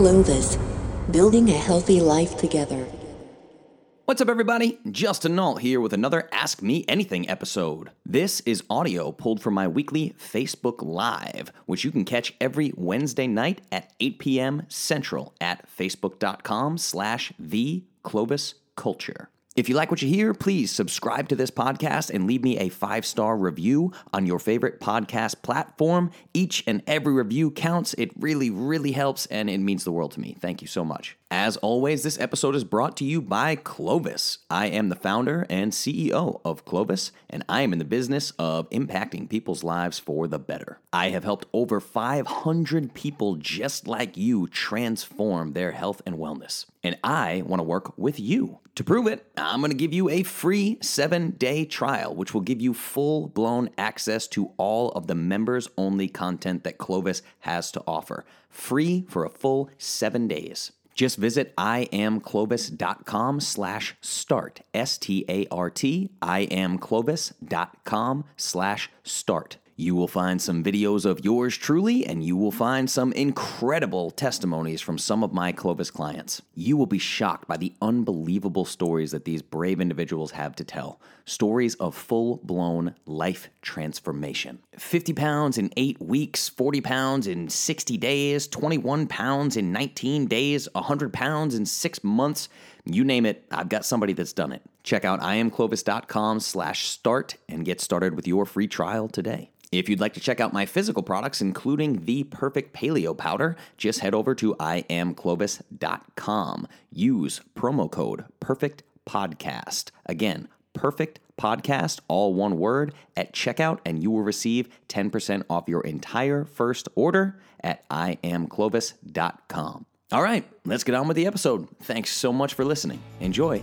Clovis, building a healthy life together. What's up, everybody? Justin Nault here with another Ask Me Anything episode. This is audio pulled from my weekly Facebook Live, which you can catch every Wednesday night at 8 p.m. Central at facebook.com slash the Clovis Culture. If you like what you hear, please subscribe to this podcast and leave me a five star review on your favorite podcast platform. Each and every review counts. It really, really helps and it means the world to me. Thank you so much. As always, this episode is brought to you by Clovis. I am the founder and CEO of Clovis, and I am in the business of impacting people's lives for the better. I have helped over 500 people just like you transform their health and wellness, and I want to work with you. To prove it, I'm going to give you a free seven day trial, which will give you full blown access to all of the members only content that Clovis has to offer. Free for a full seven days. Just visit iamclovis.com slash start, S-T-A-R-T, iamclovis.com slash start. You will find some videos of yours truly, and you will find some incredible testimonies from some of my Clovis clients. You will be shocked by the unbelievable stories that these brave individuals have to tell. Stories of full blown life transformation. 50 pounds in eight weeks, 40 pounds in 60 days, 21 pounds in 19 days, 100 pounds in six months. You name it, I've got somebody that's done it. Check out iamclovis.com slash start and get started with your free trial today. If you'd like to check out my physical products, including the perfect paleo powder, just head over to iamclovis.com. Use promo code perfect podcast. Again, perfect podcast, all one word, at checkout, and you will receive 10% off your entire first order at iamclovis.com. All right, let's get on with the episode. Thanks so much for listening. Enjoy.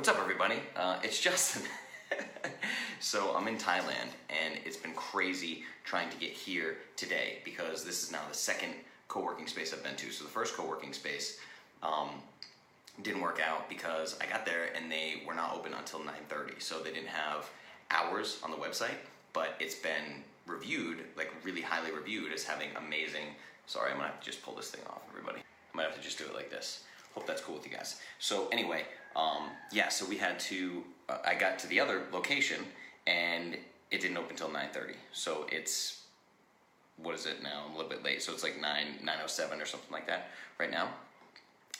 What's up, everybody? Uh, it's Justin. so I'm in Thailand, and it's been crazy trying to get here today because this is now the second co-working space I've been to. So the first co-working space um, didn't work out because I got there and they were not open until 9:30, so they didn't have hours on the website. But it's been reviewed, like really highly reviewed, as having amazing. Sorry, I'm gonna have to just pull this thing off, everybody. I might have to just do it like this. Hope that's cool with you guys. So anyway, um, yeah, so we had to. Uh, I got to the other location, and it didn't open until 9:30. So it's what is it now? I'm a little bit late, so it's like 9 9:07 or something like that right now.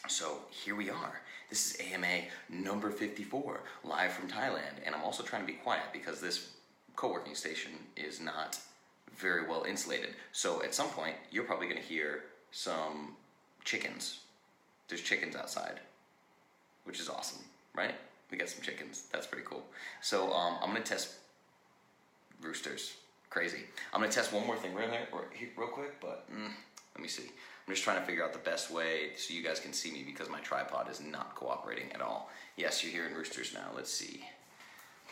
So here we are. This is AMA number 54, live from Thailand, and I'm also trying to be quiet because this co-working station is not very well insulated. So at some point, you're probably going to hear some chickens. There's chickens outside, which is awesome, right? We got some chickens. That's pretty cool. So um, I'm to test roosters. Crazy. I'm to test one more thing real, real quick, but mm, let me see. I'm just trying to figure out the best way so you guys can see me because my tripod is not cooperating at all. Yes, you're hearing roosters now. Let's see.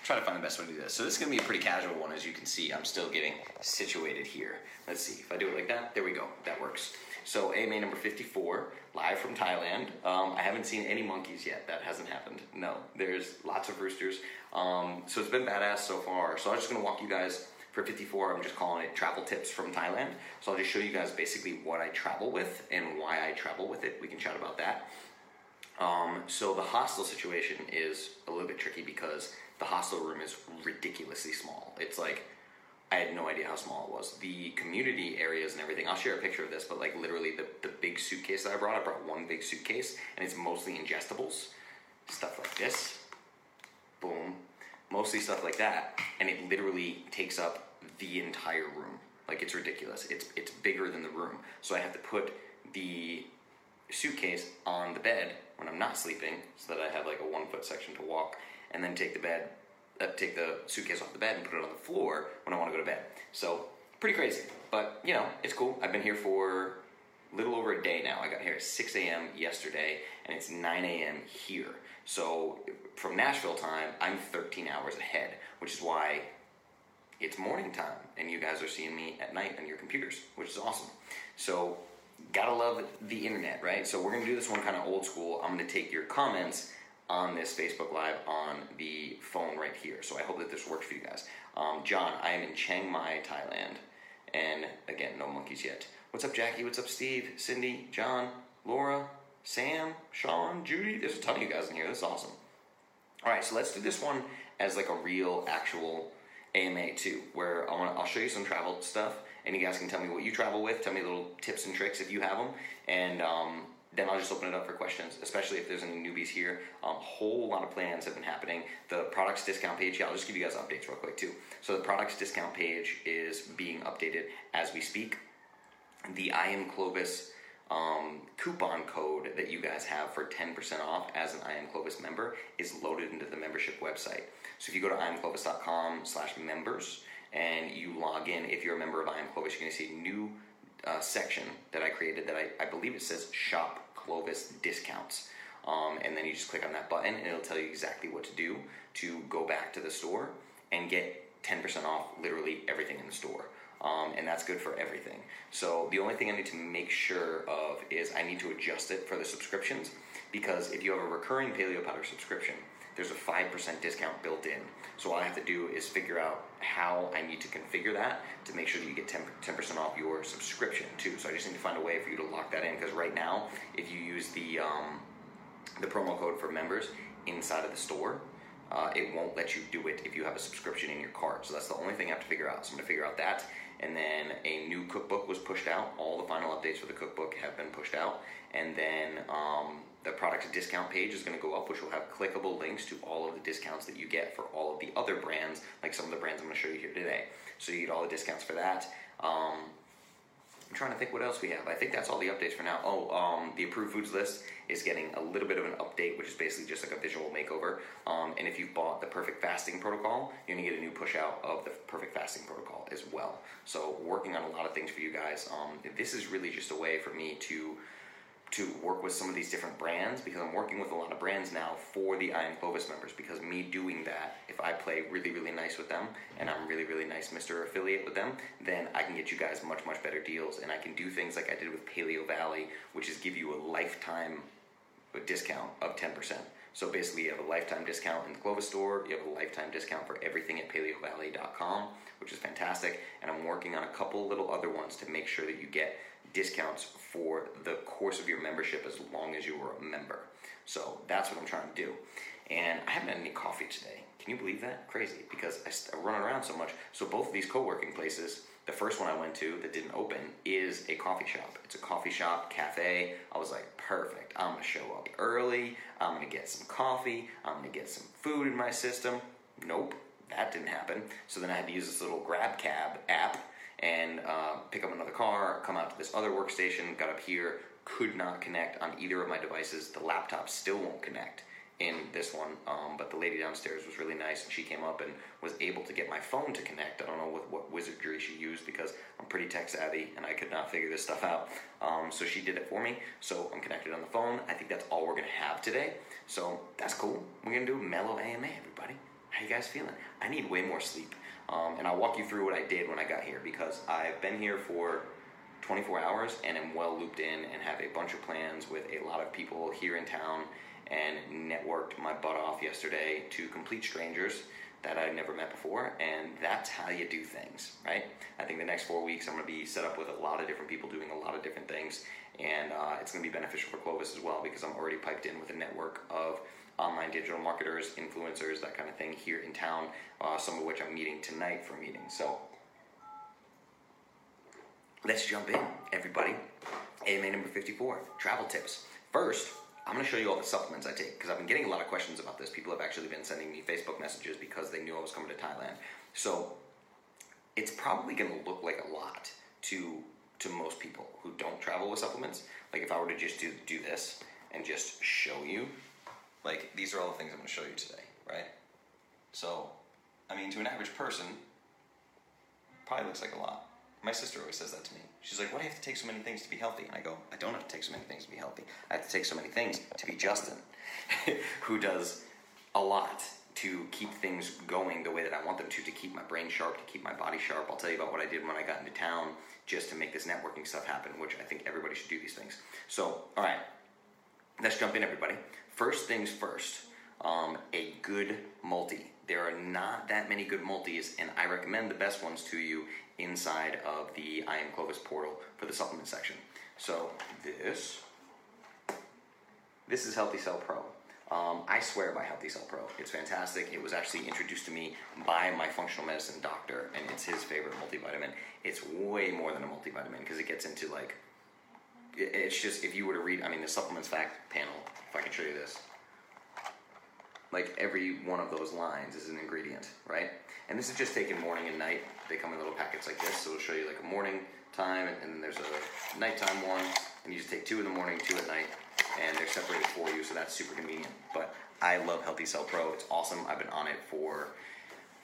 Try to find the best way to do this. So this is to be a pretty casual one, as you can see. I'm still getting situated here. Let's see. If I do it like that, there we go. That works. So AMA number 54, live from Thailand. Um, I haven't seen any monkeys yet. That hasn't happened. No, there's lots of roosters. Um, so it's been badass so far. So I'm just to walk you guys for 54. I'm just calling it travel tips from Thailand. So I'll just show you guys basically what I travel with and why I travel with it. We can chat about that. Um, so the hostel situation is a little bit tricky because the hostel room is ridiculously small. It's like I had no idea how small it was. The community areas and everything. I'll share a picture of this, but like literally the, the big suitcase that I brought, I brought one big suitcase, and it's mostly ingestibles, stuff like this. Boom, mostly stuff like that, and it literally takes up the entire room. Like it's ridiculous. It's it's bigger than the room, so I have to put the suitcase on the bed when I'm not sleeping, so that I have like a one foot section to walk, and then take the bed, Uh, take the suitcase off the bed and put it on the floor when I want to go to bed. So pretty crazy, but you know it's cool. I've been here for a little over a day now. I got here at 6 a.m. yesterday, and it's 9 a.m. here. So from Nashville time, I'm 13 hours ahead, which is why it's morning time, and you guys are seeing me at night on your computers, which is awesome. So gotta love the internet, right? So we're gonna do this one kind of old school. I'm gonna take your comments on this Facebook Live on the phone right here. So I hope that this works for you guys. Um, John, I am in Chiang Mai, Thailand. And again, no monkeys yet. What's up, Jackie? What's up, Steve? Cindy? John? Laura? Sam? Sean? Judy? There's a ton of you guys in here. This is awesome. All right, so let's do this one as like a real, actual AMA too, where I want I'll show you some travel stuff, and you guys can tell me what you travel with. Tell me little tips and tricks if you have them, and um, then I'll just open it up for questions, especially if there's any newbies here. A um, whole lot of plans have been happening. The products discount page, yeah, I'll just give you guys updates real quick too. So the products discount page is being updated as we speak. The I am Clovis um, coupon code that you guys have for 10% off as an I am Clovis member is loaded into the membership website. So if you go to iamclovis.com slash members and you log in, if you're a member of I am Clovis, you're to see a new uh, section that I created that I, I believe it says Shop Clovis Discounts. Um, and then you just click on that button and it'll tell you exactly what to do to go back to the store and get 10% off literally everything in the store. Um, and that's good for everything. So the only thing I need to make sure of is I need to adjust it for the subscriptions because if you have a recurring Paleo Powder subscription, there's a 5% discount built in. So all I have to do is figure out how I need to configure that to make sure that you get 10, percent off your subscription too. So I just need to find a way for you to lock that in because right now, if you use the, um, the promo code for members inside of the store, uh, it won't let you do it if you have a subscription in your cart. So that's the only thing I have to figure out. So I'm gonna figure out that. And then a new cookbook was pushed out. All the final updates for the cookbook have been pushed out. And then um, the product discount page is going to go up, which will have clickable links to all of the discounts that you get for all of the other brands, like some of the brands I'm going to show you here today. So you get all the discounts for that. Um, I'm trying to think what else we have. I think that's all the updates for now. Oh, um, the approved foods list is getting a little bit of an update, which is basically just like a visual makeover. Um, and if you've bought the Perfect Fasting Protocol, you're gonna get a new push out of the Perfect Fasting Protocol as well. So working on a lot of things for you guys. Um, this is really just a way for me to to work with some of these different brands because I'm working with a lot of brands now for the I am Clovis members because me doing that, if I play really, really nice with them and I'm really, really nice Mr. Affiliate with them, then I can get you guys much, much better deals and I can do things like I did with Paleo Valley, which is give you a lifetime discount of 10%. So basically, you have a lifetime discount in the Clovis store. You have a lifetime discount for everything at paleovalley.com, which is fantastic. And I'm working on a couple little other ones to make sure that you get discounts for the course of your membership as long as you are a member. So that's what I'm trying to do. And I haven't had any coffee today. Can you believe that? Crazy because I run around so much. So both of these co-working places, the first one I went to that didn't open is a coffee shop. It's a coffee shop, cafe. I was like, perfect. I'm gonna show up early. I'm gonna get some coffee. I'm gonna get some food in my system. Nope, that didn't happen. So then I had to use this little Grab Cab app and uh, pick up another car, come out to this other workstation, got up here, could not connect on either of my devices. The laptop still won't connect in this one, um, but the lady downstairs was really nice and she came up and was able to get my phone to connect. I don't know what, what wizardry she used because I'm pretty tech savvy and I could not figure this stuff out. Um, so she did it for me. So I'm connected on the phone. I think that's all we're gonna have today. So that's cool. We're gonna do mellow AMA, everybody. How you guys feeling? I need way more sleep. Um, and I'll walk you through what I did when I got here because I've been here for 24 hours and am well looped in and have a bunch of plans with a lot of people here in town and networked my butt off yesterday to complete strangers that I'd never met before, and that's how you do things, right? I think the next four weeks I'm going to be set up with a lot of different people doing a lot of different things, and uh, it's going to be beneficial for Clovis as well because I'm already piped in with a network of online digital marketers, influencers, that kind of thing here in town, uh, some of which I'm meeting tonight for meetings. So let's jump in, everybody. AMA number 54 travel tips. First, I'm going to show you all the supplements I take because I've been getting a lot of questions about this. People have actually been sending me Facebook messages because they knew I was coming to Thailand. So it's probably going to look like a lot to to most people who don't travel with supplements. Like if I were to just do do this and just show you like, these are all the things I'm going to show you today, right? So, I mean, to an average person, probably looks like a lot. My sister always says that to me. She's like, why do you have to take so many things to be healthy? And I go, I don't have to take so many things to be healthy. I have to take so many things to be Justin, who does a lot to keep things going the way that I want them to, to keep my brain sharp, to keep my body sharp. I'll tell you about what I did when I got into town just to make this networking stuff happen, which I think everybody should do these things. So, all right, let's jump in, everybody. First things first, um, a good multi. there are not that many good multis, and I recommend the best ones to you inside of the I Am Clovis portal for the supplement section. So this, this is Healthy Cell Pro. Um, I swear by Healthy Cell Pro. It's fantastic. It was actually introduced to me by my functional medicine doctor, and it's his favorite multivitamin. It's way more than a multivitamin because it gets into like, it's just if you were to read, I mean, the supplements fact panel. If I can show you this, like every one of those lines is an ingredient, right? And this is just taken morning and night. They come in little packets like this, so it'll show you like a morning time, and, and then there's a nighttime one, and you just take two in the morning, two at night, and they're separated for you, so that's super convenient. But I love Healthy Cell Pro. It's awesome. I've been on it for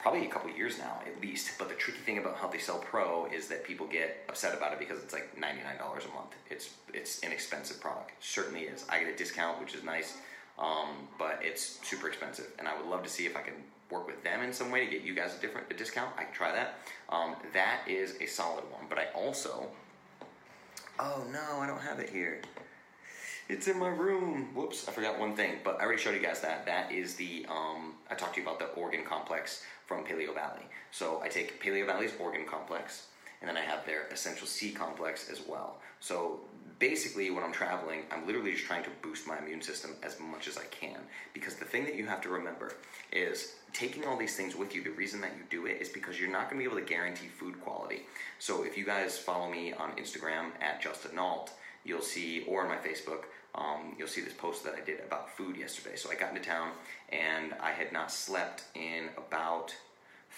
probably a couple years now, at least. But the tricky thing about Healthy Cell Pro is that people get upset about it because it's like ninety nine dollars a month. It's it's an expensive product. certainly is. I get a discount, which is nice, um, but it's super expensive. And I would love to see if I can work with them in some way to get you guys a different a discount. I can try that. Um, that is a solid one. But I also, oh no, I don't have it here. It's in my room. Whoops, I forgot one thing, but I already showed you guys that. That is the, um, I talked to you about the organ complex from Paleo Valley. So I take Paleo Valley's organ complex, and then I have their Essential C complex as well. So basically, when I'm traveling, I'm literally just trying to boost my immune system as much as I can. Because the thing that you have to remember is taking all these things with you, the reason that you do it is because you're not to be able to guarantee food quality. So if you guys follow me on Instagram at Justin Nault, you'll see, or on my Facebook, um, you'll see this post that I did about food yesterday. So I got into town and I had not slept in about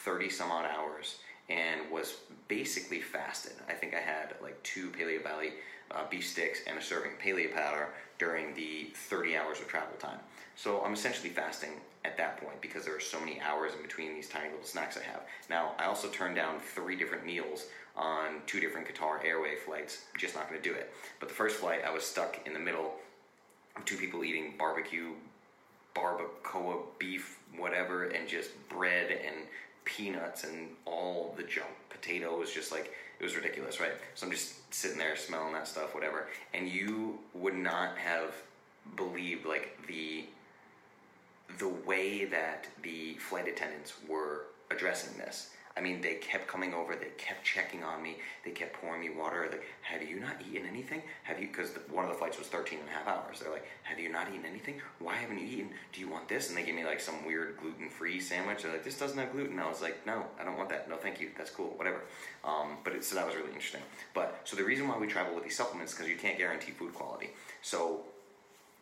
30 some odd hours and was basically fasted. I think I had like two Paleo Valley uh, beef sticks and a serving of paleo powder during the 30 hours of travel time. So I'm essentially fasting at that point because there are so many hours in between these tiny little snacks I have. Now, I also turned down three different meals on two different Qatar Airway flights. Just not going to do it. But the first flight, I was stuck in the middle two people eating barbecue, barbacoa beef, whatever, and just bread and peanuts and all the junk, potatoes, just like it was ridiculous, right? So I'm just sitting there smelling that stuff, whatever, and you would not have believed like the the way that the flight attendants were addressing this. I mean, they kept coming over. They kept checking on me. They kept pouring me water. Like, have you not eaten anything? Have you? Because one of the flights was 13 and a half hours. They're like, have you not eaten anything? Why haven't you eaten? Do you want this? And they gave me like some weird gluten-free sandwich. They're like, this doesn't have gluten. I was like, no, I don't want that. No, thank you. That's cool. Whatever. Um, but it, so that was really interesting. But so the reason why we travel with these supplements because you can't guarantee food quality. So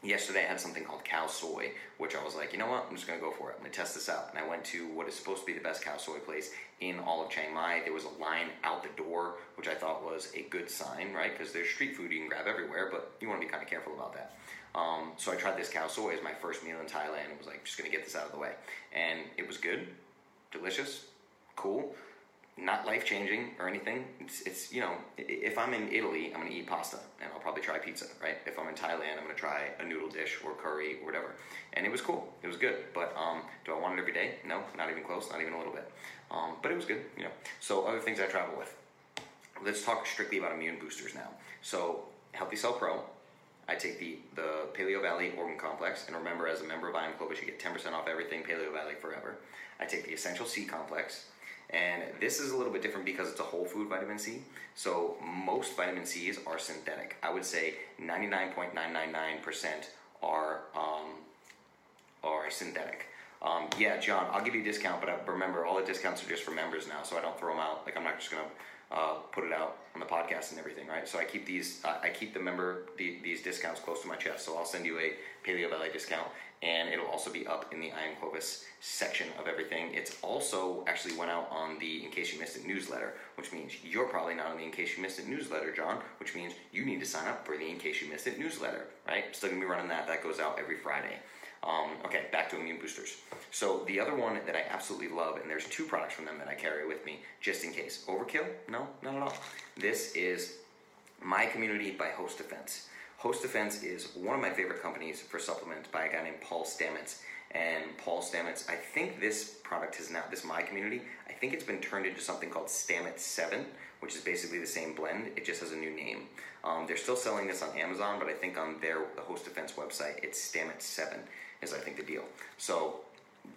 yesterday I had something called khao soi, which I was like, you know what, I'm just gonna go for it. I'm gonna test this out. And I went to what is supposed to be the best khao soi place in all of Chiang Mai. There was a line out the door, which I thought was a good sign, right? Because there's street food you can grab everywhere, but you want to be kind of careful about that. Um, so I tried this khao soi as my first meal in Thailand. It was like just gonna get this out of the way, and it was good, delicious, cool not life changing or anything. It's, it's you know, if I'm in Italy, I'm gonna eat pasta and I'll probably try pizza, right? If I'm in Thailand, I'm gonna try a noodle dish or curry or whatever. And it was cool. It was good. But um, do I want it every day? No, not even close. Not even a little bit. Um, but it was good. You know. So other things I travel with. Let's talk strictly about immune boosters now. So Healthy Cell Pro. I take the, the Paleo Valley Organ Complex, and remember, as a member of I Am Clovis, you get 10% off everything Paleo Valley forever. I take the Essential C Complex, and this is a little bit different because it's a whole food vitamin C. So most vitamin C's are synthetic. I would say 99.999% are um, are synthetic. Um, yeah, John, I'll give you a discount, but remember all the discounts are just for members now, so I don't throw them out. Like I'm not just gonna uh, put it out on the podcast and everything, right? So I keep these, uh, I keep the member the, these discounts close to my chest. So I'll send you a Paleo Valley discount, and it'll also be up in the I Am Clovis section of everything. It's also actually went out on the In Case You Missed It newsletter, which means you're probably not on the In Case You Missed It newsletter, John, which means you need to sign up for the In Case You Missed It newsletter, right? Still gonna be running that. That goes out every Friday. Um, okay, back to immune boosters. So the other one that I absolutely love, and there's two products from them that I carry with me just in case. Overkill? No, not at all. This is MyCommunity by Host Defense. Host Defense is one of my favorite companies for supplements by a guy named Paul Stamets. And Paul Stamets, I think this product has now, this MyCommunity, I think it's been turned into something called Stamets 7, which is basically the same blend. It just has a new name. Um, they're still selling this on Amazon, but I think on their Host Defense website, it's Stamets 7 is I think the deal. So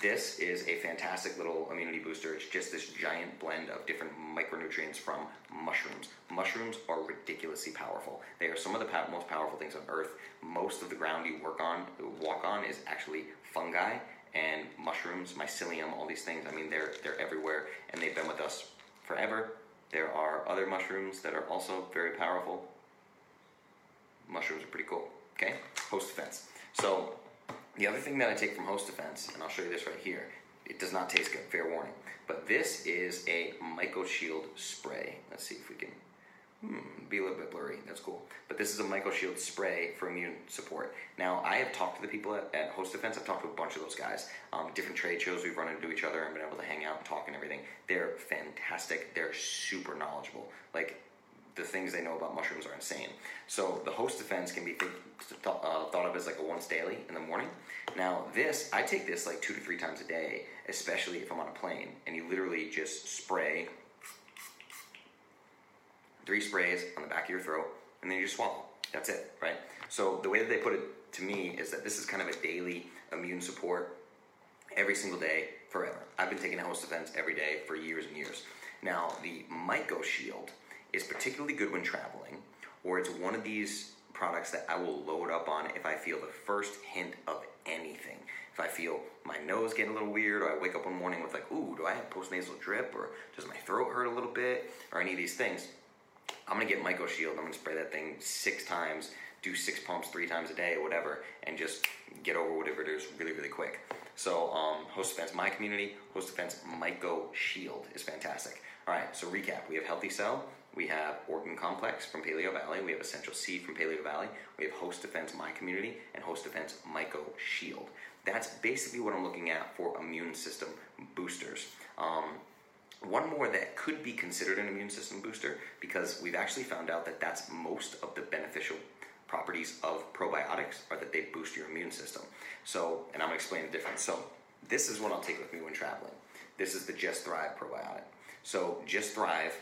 this is a fantastic little immunity booster. It's just this giant blend of different micronutrients from mushrooms. Mushrooms are ridiculously powerful. They are some of the most powerful things on earth. Most of the ground you work on, walk on, is actually fungi and mushrooms, mycelium, all these things. I mean, they're they're everywhere, and they've been with us forever. There are other mushrooms that are also very powerful. Mushrooms are pretty cool. Okay, host defense. So the other thing that I take from host defense, and I'll show you this right here, it does not taste good, fair warning. But this is a MycoShield spray. Let's see if we can hmm, be a little bit blurry. That's cool. But this is a MycoShield spray for immune support. Now, I have talked to the people at, at Host Defense. I've talked to a bunch of those guys. Um, different trade shows, we've run into each other and been able to hang out and talk and everything. They're fantastic. They're super knowledgeable. Like, the things they know about mushrooms are insane. So the host defense can be think, uh, thought of as like a once daily in the morning. Now this, I take this like two to three times a day, especially if I'm on a plane, and you literally just spray three sprays on the back of your throat, and then you just swallow. That's it, right? So the way that they put it to me is that this is kind of a daily immune support every single day forever. I've been taking host defense every day for years and years. Now the MycoShield is particularly good when traveling, or it's one of these products that I will load up on if I feel the first hint of anything. If I feel my nose getting a little weird, or I wake up one morning with like, ooh, do I have postnasal drip, or does my throat hurt a little bit, or any of these things, I'm gonna get MycoShield. I'm gonna spray that thing six times, do six pumps three times a day, or whatever, and just get over whatever it is really, really quick. So, um, Host Defense, MyCommunity, Host Defense MycoShield is fantastic. All right, so recap: we have Healthy Cell, we have Organ Complex from Paleo Valley. We have Essential C from Paleo Valley. We have Host Defense MyCommunity and Host Defense Myco Shield. That's basically what I'm looking at for immune system boosters. Um, one more that could be considered an immune system booster because we've actually found out that that's most of the beneficial properties of probiotics are that they boost your immune system. So, and I'm gonna explain the difference. So, this is what I'll take with me when traveling. This is the Just Thrive probiotic. So, Just Thrive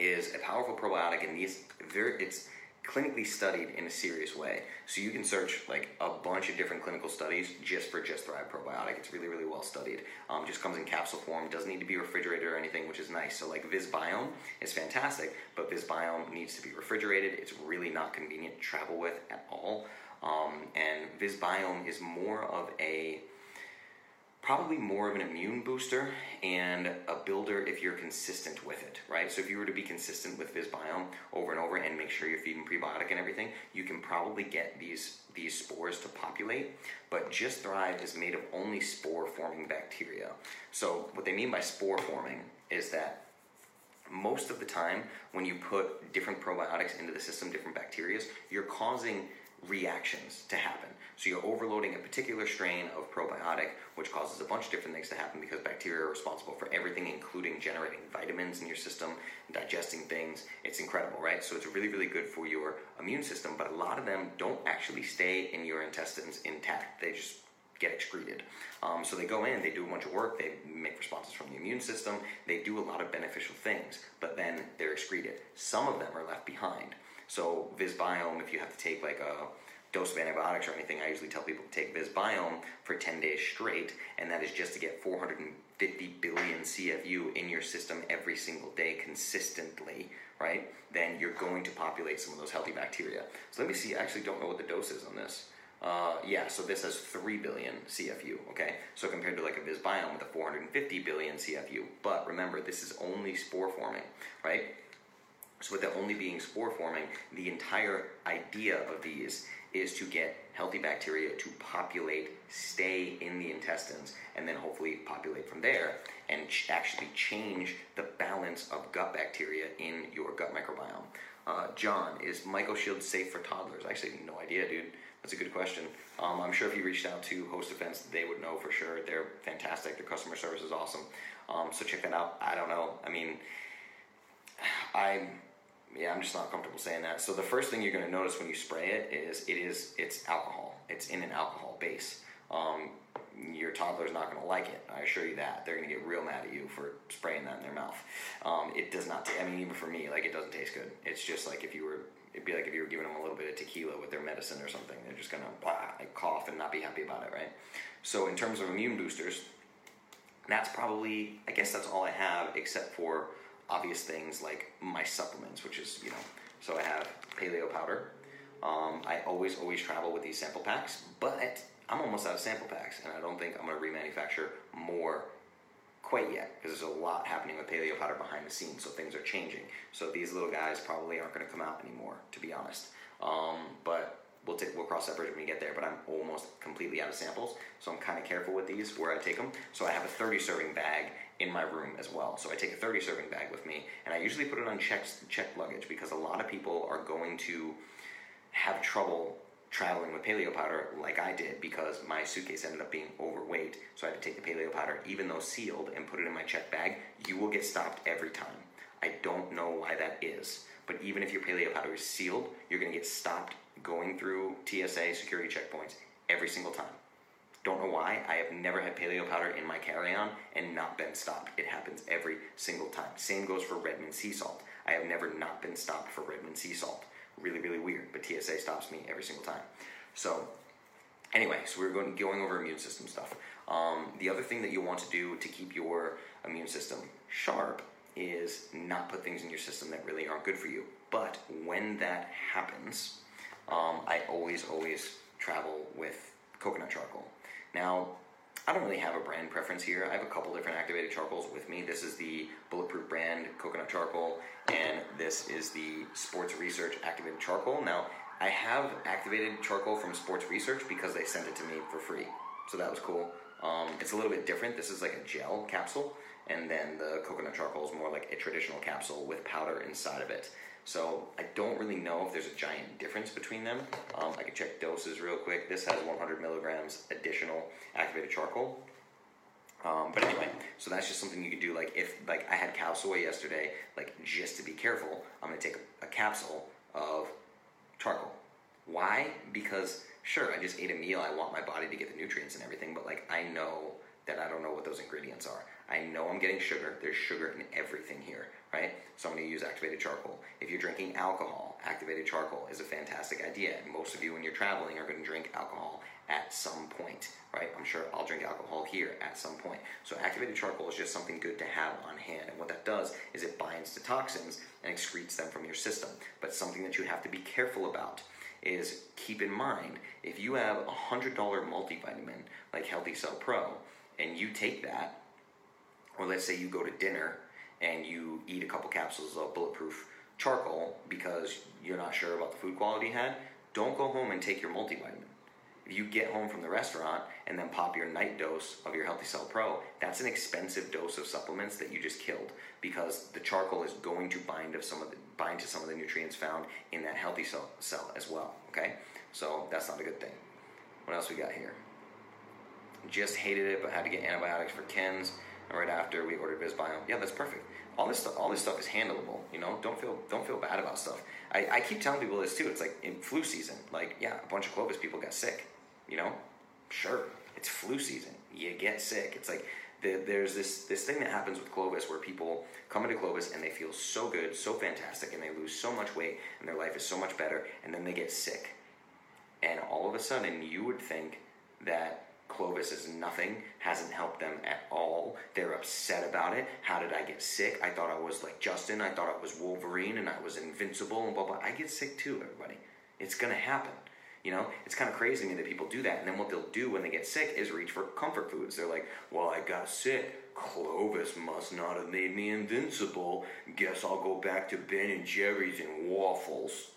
is a powerful probiotic and these very it's clinically studied in a serious way. So you can search like a bunch of different clinical studies just for Just Thrive probiotic. It's really, really well studied. Um, just comes in capsule form, doesn't need to be refrigerated or anything, which is nice. So like Visbiome is fantastic, but Visbiome needs to be refrigerated. It's really not convenient to travel with at all. Um, and Visbiome is more of a probably more of an immune booster and a builder if you're consistent with it, right? So if you were to be consistent with Visbiome over and over and make sure you're feeding prebiotic and everything, you can probably get these these spores to populate. But Just Thrive is made of only spore forming bacteria. So what they mean by spore forming is that most of the time when you put different probiotics into the system, different bacteria, you're causing reactions to happen. So you're overloading a particular strain of probiotic, which causes a bunch of different things to happen because bacteria are responsible for everything, including generating vitamins in your system, digesting things. It's incredible, right? So it's really, really good for your immune system, but a lot of them don't actually stay in your intestines intact. They just get excreted. Um, so they go in, they do a bunch of work, they make responses from the immune system, they do a lot of beneficial things, but then they're excreted. Some of them are left behind. So Visbiome, if you have to take like a dose of antibiotics or anything, I usually tell people to take Visbiome for 10 days straight, and that is just to get 450 billion CFU in your system every single day consistently, right? Then you're going to populate some of those healthy bacteria. So let me see, I actually don't know what the dose is on this. Uh, yeah, so this has 3 billion CFU, okay? So compared to like a Visbiome with a 450 billion CFU. But remember, this is only spore forming, right? So with it only being spore forming, the entire idea of these is to get healthy bacteria to populate, stay in the intestines, and then hopefully populate from there and ch- actually change the balance of gut bacteria in your gut microbiome. Uh, John, is MycoShield safe for toddlers? I actually have no idea, dude. That's a good question. Um, I'm sure if you reached out to Host Defense, they would know for sure. They're fantastic. Their customer service is awesome. Um, so check that out. I don't know. I mean, I'm yeah, I'm just not comfortable saying that. So the first thing you're going to notice when you spray it is it is it's alcohol. It's in an alcohol base. Um, your toddler's not going to like it. I assure you that. They're going to get real mad at you for spraying that in their mouth. Um, it does not. T- I mean, even for me, like it doesn't taste good. It's just like if you were It'd be like if you were giving them a little bit of tequila with their medicine or something. They're just gonna blah, like cough and not be happy about it, right? So in terms of immune boosters, that's probably I guess that's all I have except for obvious things like my supplements, which is you know. So I have paleo powder. Um, I always always travel with these sample packs, but I'm almost out of sample packs, and I don't think I'm gonna remanufacture more quite yet because there's a lot happening with paleo powder behind the scenes, so things are changing. So these little guys probably aren't going to come out anymore, to be honest. Um, but we'll take we'll cross that bridge when we get there. But I'm almost completely out of samples, so I'm kind of careful with these where I take them. So I have a 30 serving bag in my room as well. So I take a 30 serving bag with me, and I usually put it on check check luggage because a lot of people are going to have trouble traveling with paleo powder like I did because my suitcase ended up being overweight. So I had to take the paleo powder, even though sealed, and put it in my check bag. You will get stopped every time. I don't know why that is. But even if your paleo powder is sealed, you're going to get stopped going through TSA security checkpoints every single time. Don't know why. I have never had paleo powder in my carry on and not been stopped. It happens every single time. Same goes for Redmond sea salt. I have never not been stopped for Redmond sea salt really, really weird. But TSA stops me every single time. So, anyway, so we're going going over immune system stuff. Um, the other thing that you want to do to keep your immune system sharp is not put things in your system that really aren't good for you. But when that happens, um, I always, always travel with coconut charcoal. Now, I don't really have a brand preference here. I have a couple different activated charcoals with me. This is the Bulletproof brand coconut charcoal, and this is the Sports Research activated charcoal. Now, I have activated charcoal from Sports Research because they sent it to me for free, so that was cool. Um, it's a little bit different. This is like a gel capsule, and then the coconut charcoal is more like a traditional capsule with powder inside of it. So I don't really know if there's a giant difference between them. Um, I can check doses real quick. This has 100 milligrams additional activated charcoal. Um, but anyway, so that's just something you could do. Like if like I had khao soi yesterday, like just to be careful, I'm gonna take a, a capsule of charcoal. Why? Because sure, I just ate a meal. I want my body to get the nutrients and everything, but like I know that I don't know what those ingredients are. I know I'm getting sugar. There's sugar in everything here right? So I'm going to use activated charcoal. If you're drinking alcohol, activated charcoal is a fantastic idea. Most of you, when you're traveling, are going to drink alcohol at some point, right? I'm sure I'll drink alcohol here at some point. So activated charcoal is just something good to have on hand. And what that does is it binds to toxins and excretes them from your system. But something that you have to be careful about is keep in mind if you have a $100 multivitamin like Healthy Cell Pro and you take that, or let's say you go to dinner and you eat a couple capsules of bulletproof charcoal because you're not sure about the food quality you had, don't go home and take your multivitamin. If you get home from the restaurant and then pop your night dose of your Healthy Cell Pro, that's an expensive dose of supplements that you just killed because the charcoal is going to bind of some of the bind to some of the nutrients found in that healthy cell, cell as well. Okay, so that's not a good thing. What else we got here? Just hated it, but had to get antibiotics for Ken's. Right after we ordered Visbiome. Yeah, that's perfect. All this stuff, all this stuff is handleable. You know, don't feel don't feel bad about stuff. I, I keep telling people this too. It's like in flu season. Like, yeah, a bunch of Clovis people got sick. You know, sure, it's flu season. You get sick. It's like the, there's this this thing that happens with Clovis where people come into Clovis and they feel so good, so fantastic, and they lose so much weight, and their life is so much better, and then they get sick, and all of a sudden you would think that Clovis is nothing, hasn't helped them at all. They're upset about it. How did I get sick? I thought I was like Justin. I thought I was Wolverine and I was invincible and blah blah. I get sick too, everybody. It's gonna happen. You know, it's kind of crazy to me that people do that. And then what they'll do when they get sick is reach for comfort foods. They're like, well, I got sick. Clovis must not have made me invincible. Guess I'll go back to Ben and Jerry's and waffles.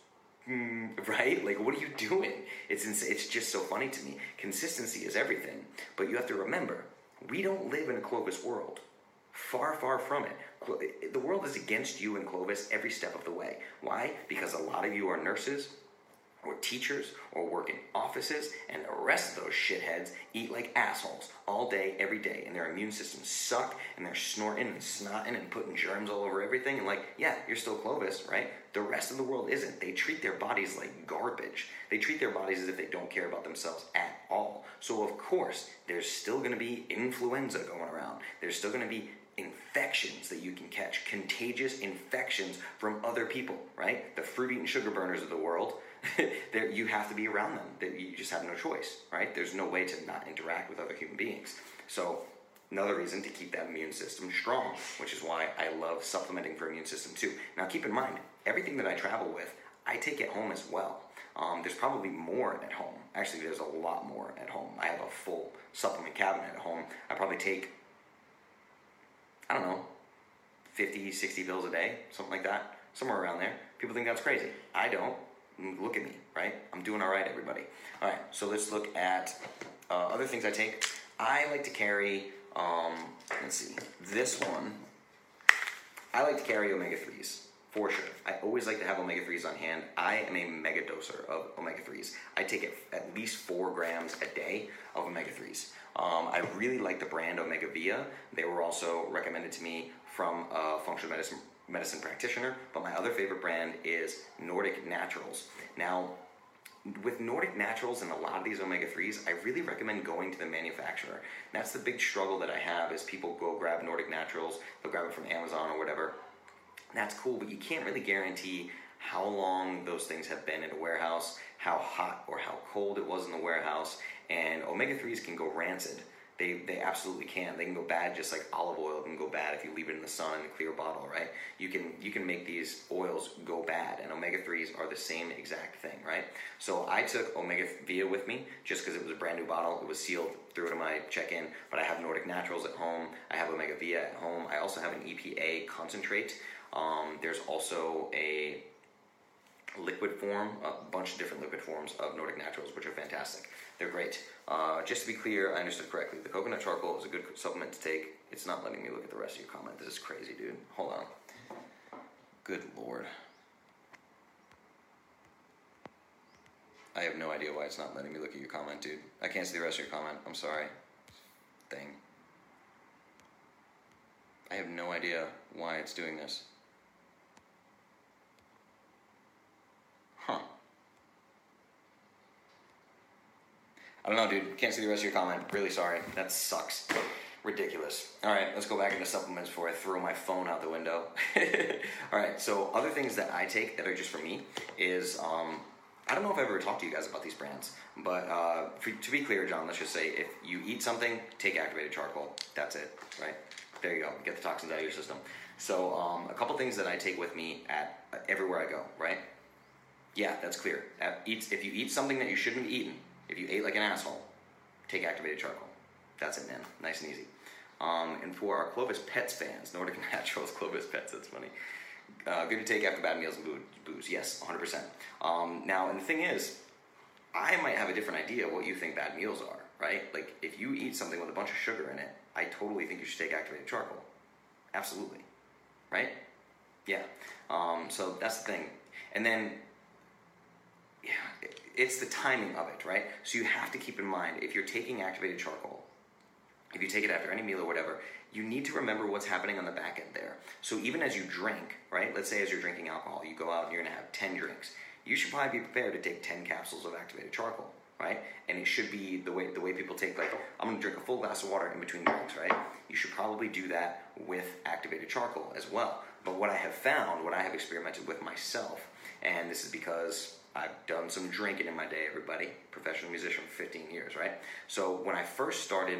Mm, right? Like, what are you doing? It's ins- it's just so funny to me. Consistency is everything, but you have to remember, we don't live in a Clovis world. Far, far from it. The world is against you and Clovis every step of the way. Why? Because a lot of you are nurses, or teachers or work in offices, and the rest of those shitheads eat like assholes all day, every day, and their immune systems suck, and they're snorting and snotting and putting germs all over everything. And like, yeah, you're still Clovis, right? The rest of the world isn't. They treat their bodies like garbage. They treat their bodies as if they don't care about themselves at all. So of course, there's still going to be influenza going around. There's still going to be infections that you can catch, contagious infections from other people, right? The fruit eating sugar burners of the world, there you have to be around them. That you just have no choice, right? There's no way to not interact with other human beings. So another reason to keep that immune system strong, which is why I love supplementing for immune system too. Now keep in mind, everything that I travel with, I take it home as well. Um, there's probably more at home. Actually, there's a lot more at home. I have a full supplement cabinet at home. I probably take, I don't know, 50, 60 pills a day, something like that, somewhere around there. People think that's crazy. I don't. Look at me, right? I'm doing all right, everybody. All right, so let's look at uh, other things I take. I like to carry, um, let's see, this one. I like to carry omega 3s for sure. I always like to have omega 3s on hand. I am a mega doser of omega 3s. I take it at least four grams a day of omega 3s. Um, I really like the brand OmegaVia. They were also recommended to me from a functional medicine medicine practitioner, but my other favorite brand is Nordic Naturals. Now, with Nordic Naturals and a lot of these omega 3s, I really recommend going to the manufacturer. That's the big struggle that I have is people go grab Nordic Naturals, they'll grab it from Amazon or whatever. That's cool, but you can't really guarantee how long those things have been in a warehouse, how hot or how cold it was in the warehouse, and omega 3s can go rancid they, they absolutely can. They can go bad just like olive oil can go bad if you leave it in the sun in a clear bottle, right? You can you can make these oils go bad, and omega threes are the same exact thing, right? So I took Omega Via with me just because it was a brand new bottle. It was sealed, threw it in my check-in. But I have Nordic Naturals at home. I have OmegaVia at home. I also have an EPA concentrate. Um, there's also a liquid form, a bunch of different liquid forms of Nordic Naturals, which are fantastic. They're great. Uh, just to be clear, I understood correctly. The coconut charcoal is a good supplement to take. It's not letting me look at the rest of your comment. This is crazy, dude. Hold on. Good lord. I have no idea why it's not letting me look at your comment, dude. I can't see the rest of your comment. I'm sorry. Thing. I have no idea why it's doing this. Huh. I don't know, dude. Can't see the rest of your comment. Really sorry. That sucks. Ridiculous. All right, let's go back into supplements before I throw my phone out the window. All right, so other things that I take that are just for me is um, I don't know if I've ever talked to you guys about these brands, but uh, for, to be clear, John, let's just say if you eat something, take activated charcoal. That's it, right? There you go. Get the toxins out of your system. So um, a couple things that I take with me at uh, everywhere I go, right? Yeah, that's clear. At, if you eat something that you shouldn't be eating, if you ate like an asshole, take activated charcoal. That's it, man. Nice and easy. Um, and for our Clovis Pets fans, Nordic Naturals Clovis Pets, that's funny. Uh, good to take after bad meals and booze. Yes, 100%. Um, now, and the thing is, I might have a different idea what you think bad meals are, right? Like, if you eat something with a bunch of sugar in it, I totally think you should take activated charcoal. Absolutely. Right? Yeah. Um, so that's the thing. And then yeah, it's the timing of it, right? So you have to keep in mind if you're taking activated charcoal, if you take it after any meal or whatever, you need to remember what's happening on the back end there. So even as you drink, right? Let's say as you're drinking alcohol, you go out and you're gonna have 10 drinks. You should probably be prepared to take 10 capsules of activated charcoal, right? And it should be the way the way people take like I'm gonna drink a full glass of water in between drinks, right? You should probably do that with activated charcoal as well. But what I have found, what I have experimented with myself, and this is because I've done some drinking in my day, everybody. Professional musician for 15 years, right? So when I first started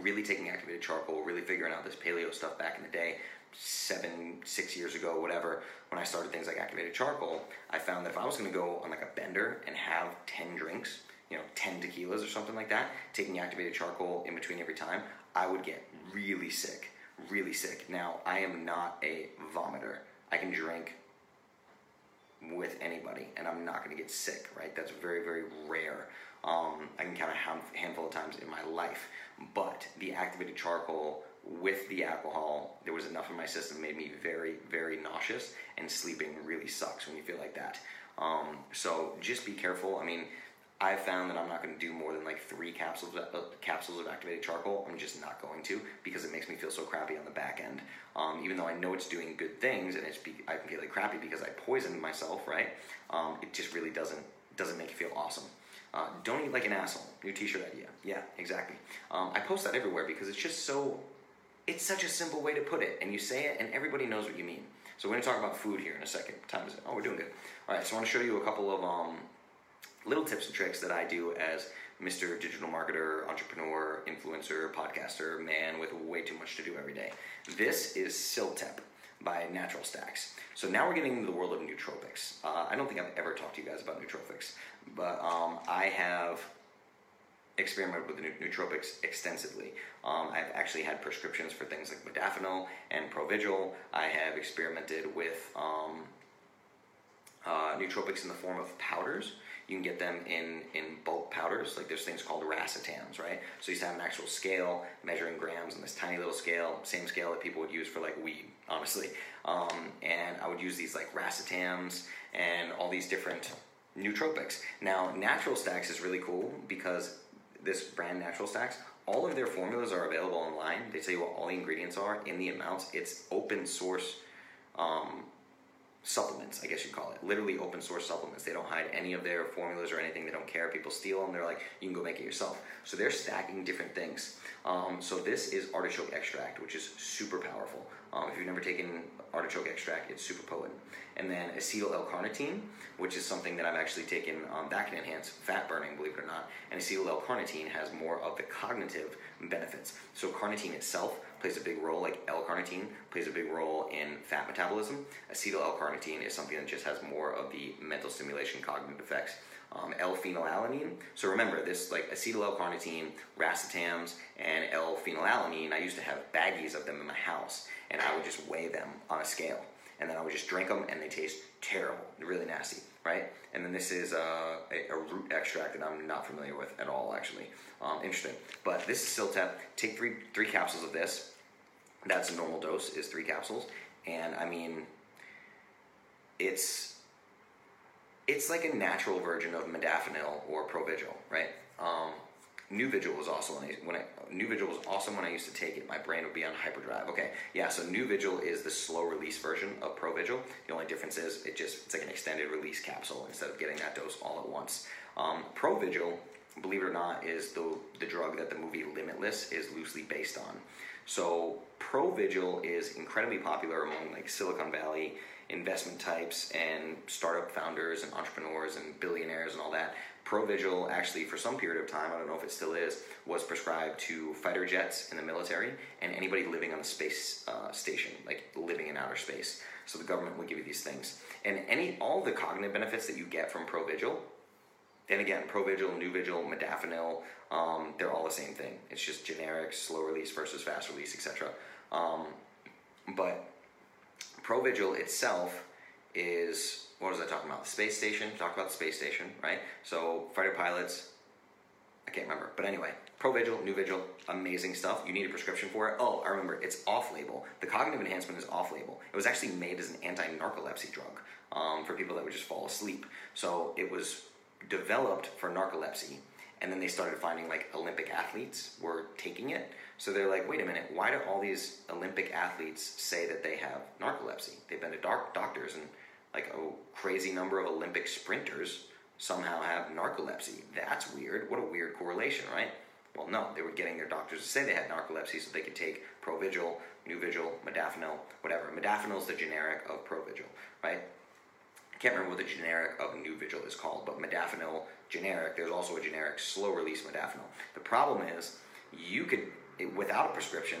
really taking activated charcoal, really figuring out this paleo stuff back in the day, seven, six years ago, whatever, when I started things like activated charcoal, I found that if I was gonna go on like a bender and have 10 drinks, you know, 10 tequilas or something like that, taking activated charcoal in between every time, I would get really sick, really sick. Now, I am not a vomiter. I can drink with anybody and I'm not going to get sick, right? That's very, very rare. Um, I can count a handful of times in my life. But the activated charcoal with the alcohol, there was enough in my system made me very, very nauseous, and sleeping really sucks when you feel like that. Um, so just be careful. I mean, I found that I'm not going to do more than like three capsules of, uh, capsules of activated charcoal. I'm just not going to because it makes me feel so crappy on the back end. Um, even though I know it's doing good things and it's be, I can feel like crappy because I poisoned myself, right? Um, it just really doesn't doesn't make you feel awesome. Uh, don't eat like an asshole. New T-shirt idea. Yeah, exactly. Um, I post that everywhere because it's just so It's such a simple way to put it, and you say it, and everybody knows what you mean. So we're going to talk about food here in a second. Time is it? Oh, we're doing good. All right, so I want to show you a couple of um, little tips and tricks that I do as Mr. Digital Marketer, Entrepreneur, Influencer, Podcaster, man with way too much to do every day. This is CILTEP by Natural Stacks. So now we're getting into the world of nootropics. Uh, I don't think I've ever talked to you guys about nootropics, but um, I have experimented with nootropics extensively. Um, I've actually had prescriptions for things like modafinil and Provigil. I have experimented with um, uh, nootropics in the form of powders. You can get them in, in bulk powders, like there's things called racetams, right? So you have an actual scale measuring grams on this tiny little scale, same scale that people would use for like weed, honestly. Um, and I would use these like racetams and all these different nootropics. Now, Natural Stacks is really cool because this brand Natural Stacks, all of their formulas are available online. They tell you what all the ingredients are in the amounts. It's open source um, supplements, I guess you'd call it. Literally open source supplements. They don't hide any of their formulas or anything. They don't care. People steal them. They're like, you can go make it yourself. So they're stacking different things. Um, so this is artichoke extract, which is super powerful. Um, if you've never taken artichoke extract, it's super potent. And then acetyl L-carnitine, which is something that I've actually taken um, that can enhance fat burning, believe it or not. And acetyl L-carnitine has more of the cognitive benefits. So carnitine itself plays a big role, like L-carnitine plays a big role in fat metabolism. Acetyl L-carnitine is something that just has more of the mental stimulation cognitive effects. Um, L-phenylalanine. So remember, this like acetyl L-carnitine, racetams, and L-phenylalanine. I used to have baggies of them in my house, and I would just weigh them on a scale, and then I would just drink them, and they taste terrible, really nasty, right? And then this is uh, a, a, root extract that I'm not familiar with at all, actually. Um, interesting, but this is CILTEP. Take three three capsules of this. That's a normal dose is three capsules, and I mean, it's it's like a natural version of modafinil or Provigil, right? Um, Nuvigil was also when I, when I Nuvigil was awesome when I used to take it. My brain would be on hyperdrive. Okay, yeah. So Nuvigil is the slow release version of Provigil. The only difference is it just it's like an extended release capsule instead of getting that dose all at once. Um, Provigil, believe it or not, is the the drug that the movie Limitless is loosely based on. So Provigil is incredibly popular among like Silicon Valley investment types and startup founders and entrepreneurs and billionaires and all that. Provigil actually for some period of time, I don't know if it still is, was prescribed to fighter jets in the military and anybody living on a space uh, station, like living in outer space. So the government would give you these things. And any all the cognitive benefits that you get from Provigil, and again, Provigil, Nuvigil, Modafinil, um, they're all the same thing. It's just generic, slow release versus fast release, etc. Um, but Provigil itself is what was I talking about? The space station. Talk about the space station, right? So fighter pilots. I can't remember, but anyway, Provigil, Nuvigil, amazing stuff. You need a prescription for it. Oh, I remember. It's off-label. The cognitive enhancement is off-label. It was actually made as an anti-narcolepsy drug um, for people that would just fall asleep. So it was developed for narcolepsy, and then they started finding like Olympic athletes were taking it. So they're like, wait a minute, why do all these Olympic athletes say that they have narcolepsy? They've been to doc- doctors, and like a crazy number of Olympic sprinters somehow have narcolepsy. That's weird. What a weird correlation, right? Well, no, they were getting their doctors to say they had narcolepsy so they could take Provigil, Nuvigil, Modafinil, whatever. Modafinil is the generic of Provigil, right? Can't remember what the generic of Nuvigil is called, but Modafinil generic, there's also a generic slow release Modafinil. The problem is you could without a prescription.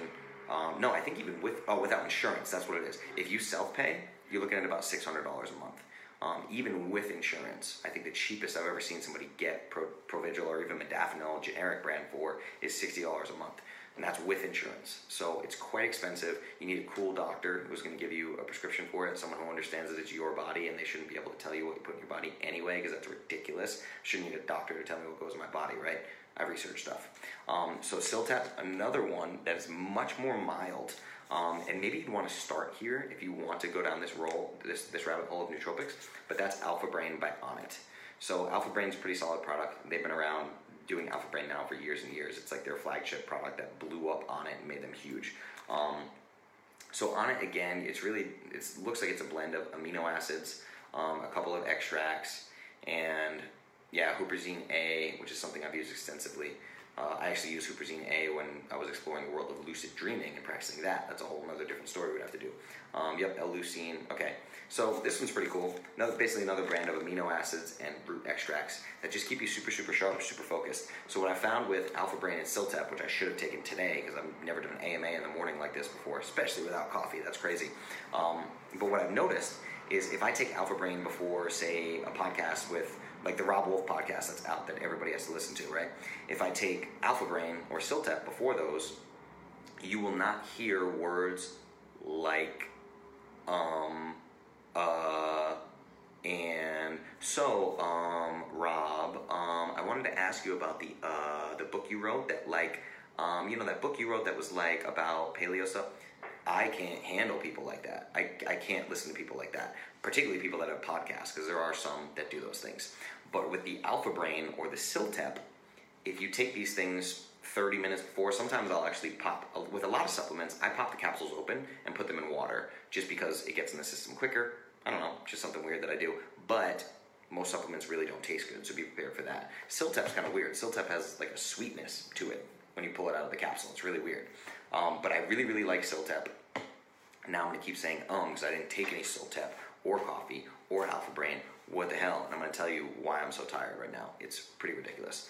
Um, no, I think even with oh without insurance, that's what it is. If you self pay, you're looking at about six hundred dollars a month. Um, even with insurance, I think the cheapest I've ever seen somebody get Pro, Provigil or even Modafinil generic brand for is sixty dollars a month, and that's with insurance. So it's quite expensive. You need a cool doctor who's going to give you a prescription for it, someone who understands that it's your body, and they shouldn't be able to tell you what you put in your body anyway, because that's ridiculous. shouldn't need a doctor to tell me what goes in my body, right? I research stuff. Um, so CILTEP, another one that is much more mild. Um, and maybe you'd want to start here if you want to go down this role, this, this rabbit hole of nootropics, but that's Alpha Brain by Onnit. So Alpha Brain's a pretty solid product. They've been around doing Alpha Brain now for years and years. It's like their flagship product that blew up Onnit and made them huge. Um, so it again, it's really it looks like it's a blend of amino acids, um, a couple of extracts, and yeah, huperzine A, which is something I've used extensively. Uh, I actually used Huperzine A when I was exploring the world of lucid dreaming and practicing that. That's a whole other different story we'd have to do. Um, yep, L-leucine. Okay, so this one's pretty cool. Another, basically another brand of amino acids and root extracts that just keep you super, super sharp, super focused. So what I found with Alpha Brain and Ciltep, which I should have taken today because I've never done an AMA in the morning like this before, especially without coffee. That's crazy. Um, but what I've noticed is if I take Alpha Brain before, say, a podcast with like the Robb Wolf podcast that's out that everybody has to listen to, right? If I take Alpha Brain or Ciltep before those, you will not hear words like um uh and so um Rob, um I wanted to ask you about the uh the book you wrote that like um you know that book you wrote that was like about paleo stuff. I can't handle people like that. I, I can't listen to people like that, particularly people that have podcasts, because there are some that do those things. But with the Alpha Brain or the Ciltep, if you take these things 30 minutes before, sometimes I'll actually pop, with a lot of supplements, I pop the capsules open and put them in water just because it gets in the system quicker. I don't know, just something weird that I do. But most supplements really don't taste good, so be prepared for that. Ciltep's kind of weird. Ciltep has like a sweetness to it when you pull it out of the capsule. It's really weird. Um, but I really, really like Ciltep. Now I'm to keep saying um because I didn't take any Ciltep or coffee or Alpha Brain. What the hell? And I'm to tell you why I'm so tired right now. It's pretty ridiculous.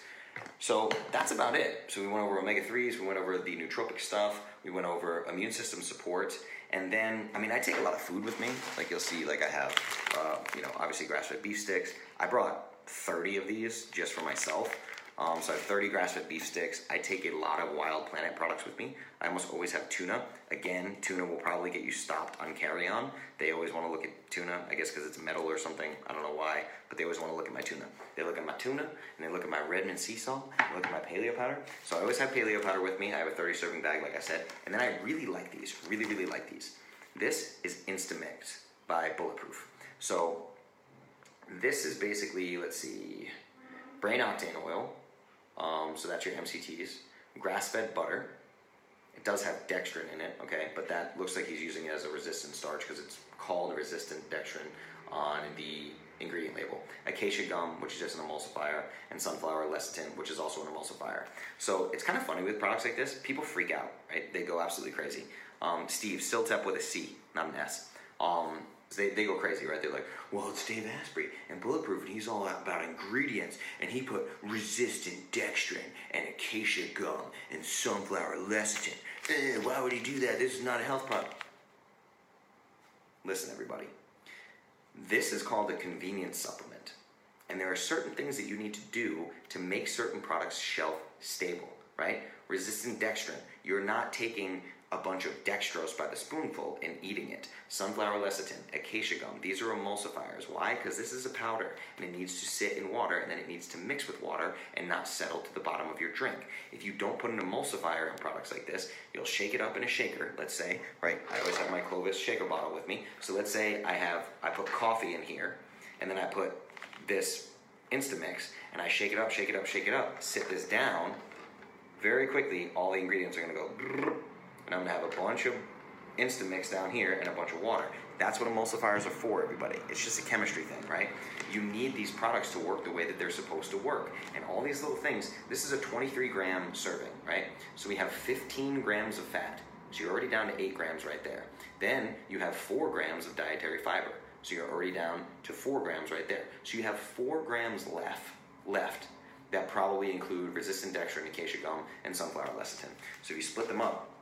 So that's about it. So we went over omega 3s, we went over the nootropic stuff, we went over immune system support, and then, I mean, I take a lot of food with me. Like you'll see, like I have, uh, you know, obviously grass fed beef sticks. I brought 30 of these just for myself. Um, so I have 30 grass-fed beef sticks. I take a lot of Wild Planet products with me. I almost always have tuna. Again, tuna will probably get you stopped on carry-on. They always want to look at tuna, I guess because it's metal or something. I don't know why, but they always want to look at my tuna. They look at my tuna, and they look at my Redmond sea salt, they look at my paleo powder. So I always have paleo powder with me. I have a 30 serving bag, like I said. And then I really like these, really, really like these. This is Instamix by Bulletproof. So this is basically, let's see, brain octane oil, um, so that's your MCTs. Grass-fed butter. It does have dextrin in it, okay, but that looks like he's using it as a resistant starch because it's called resistant dextrin on the ingredient label. Acacia gum, which is just an emulsifier, and sunflower lecithin, which is also an emulsifier. So it's kind of funny with products like this. People freak out, right? They go absolutely crazy. Um, Steve, Ciltep with a C, not an S. Um, they, they go crazy, right? They're like, well, it's Dave Asprey and Bulletproof, and he's all about ingredients, and he put resistant dextrin and acacia gum and sunflower lecithin. Eh, why would he do that? This is not a health product. Listen, everybody. This is called a convenience supplement, and there are certain things that you need to do to make certain products shelf stable, right? Resistant dextrin. You're not taking a bunch of dextrose by the spoonful and eating it. Sunflower lecithin, acacia gum, these are emulsifiers. Why? Because this is a powder and it needs to sit in water and then it needs to mix with water and not settle to the bottom of your drink. If you don't put an emulsifier in products like this, you'll shake it up in a shaker, let's say, right? I always have my Clovis shaker bottle with me. So let's say I have, I put coffee in here and then I put this Instamix and I shake it up, shake it up, shake it up, sit this down, very quickly all the ingredients are gonna go and I'm gonna have a bunch of Instamix down here and a bunch of water. That's what emulsifiers are for, everybody. It's just a chemistry thing, right? You need these products to work the way that they're supposed to work. And all these little things, this is a 23 gram serving, right? So we have 15 grams of fat. So you're already down to 8 grams right there. Then you have 4 grams of dietary fiber. So you're already down to 4 grams right there. So you have 4 grams left, left that probably include resistant dextrin, acacia gum, and sunflower lecithin. So if you split them up,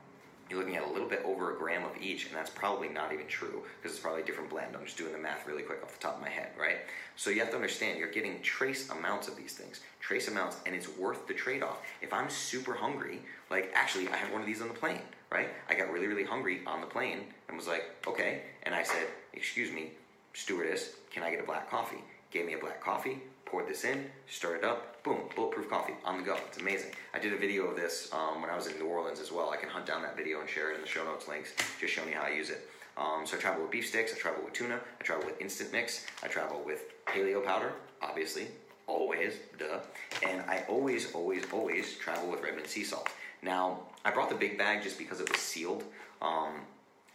you're looking at a little bit over a gram of each, and that's probably not even true because it's probably a different blend. I'm just doing the math really quick off the top of my head, right? So you have to understand you're getting trace amounts of these things, trace amounts, and it's worth the trade off. If I'm super hungry, like actually, I had one of these on the plane, right? I got really, really hungry on the plane and was like, okay. And I said, excuse me, stewardess, can I get a black coffee? Gave me a black coffee, poured this in, stirred it up, boom, bulletproof coffee on the go. It's amazing. I did a video of this um, when I was in New Orleans as well. I can hunt down that video and share it in the show notes links, just showing you how I use it. Um, so I travel with beef sticks, I travel with tuna, I travel with Instamix, I travel with paleo powder, obviously, always, duh. And I always, always, always travel with Redmond sea salt. Now, I brought the big bag just because it was sealed. Um,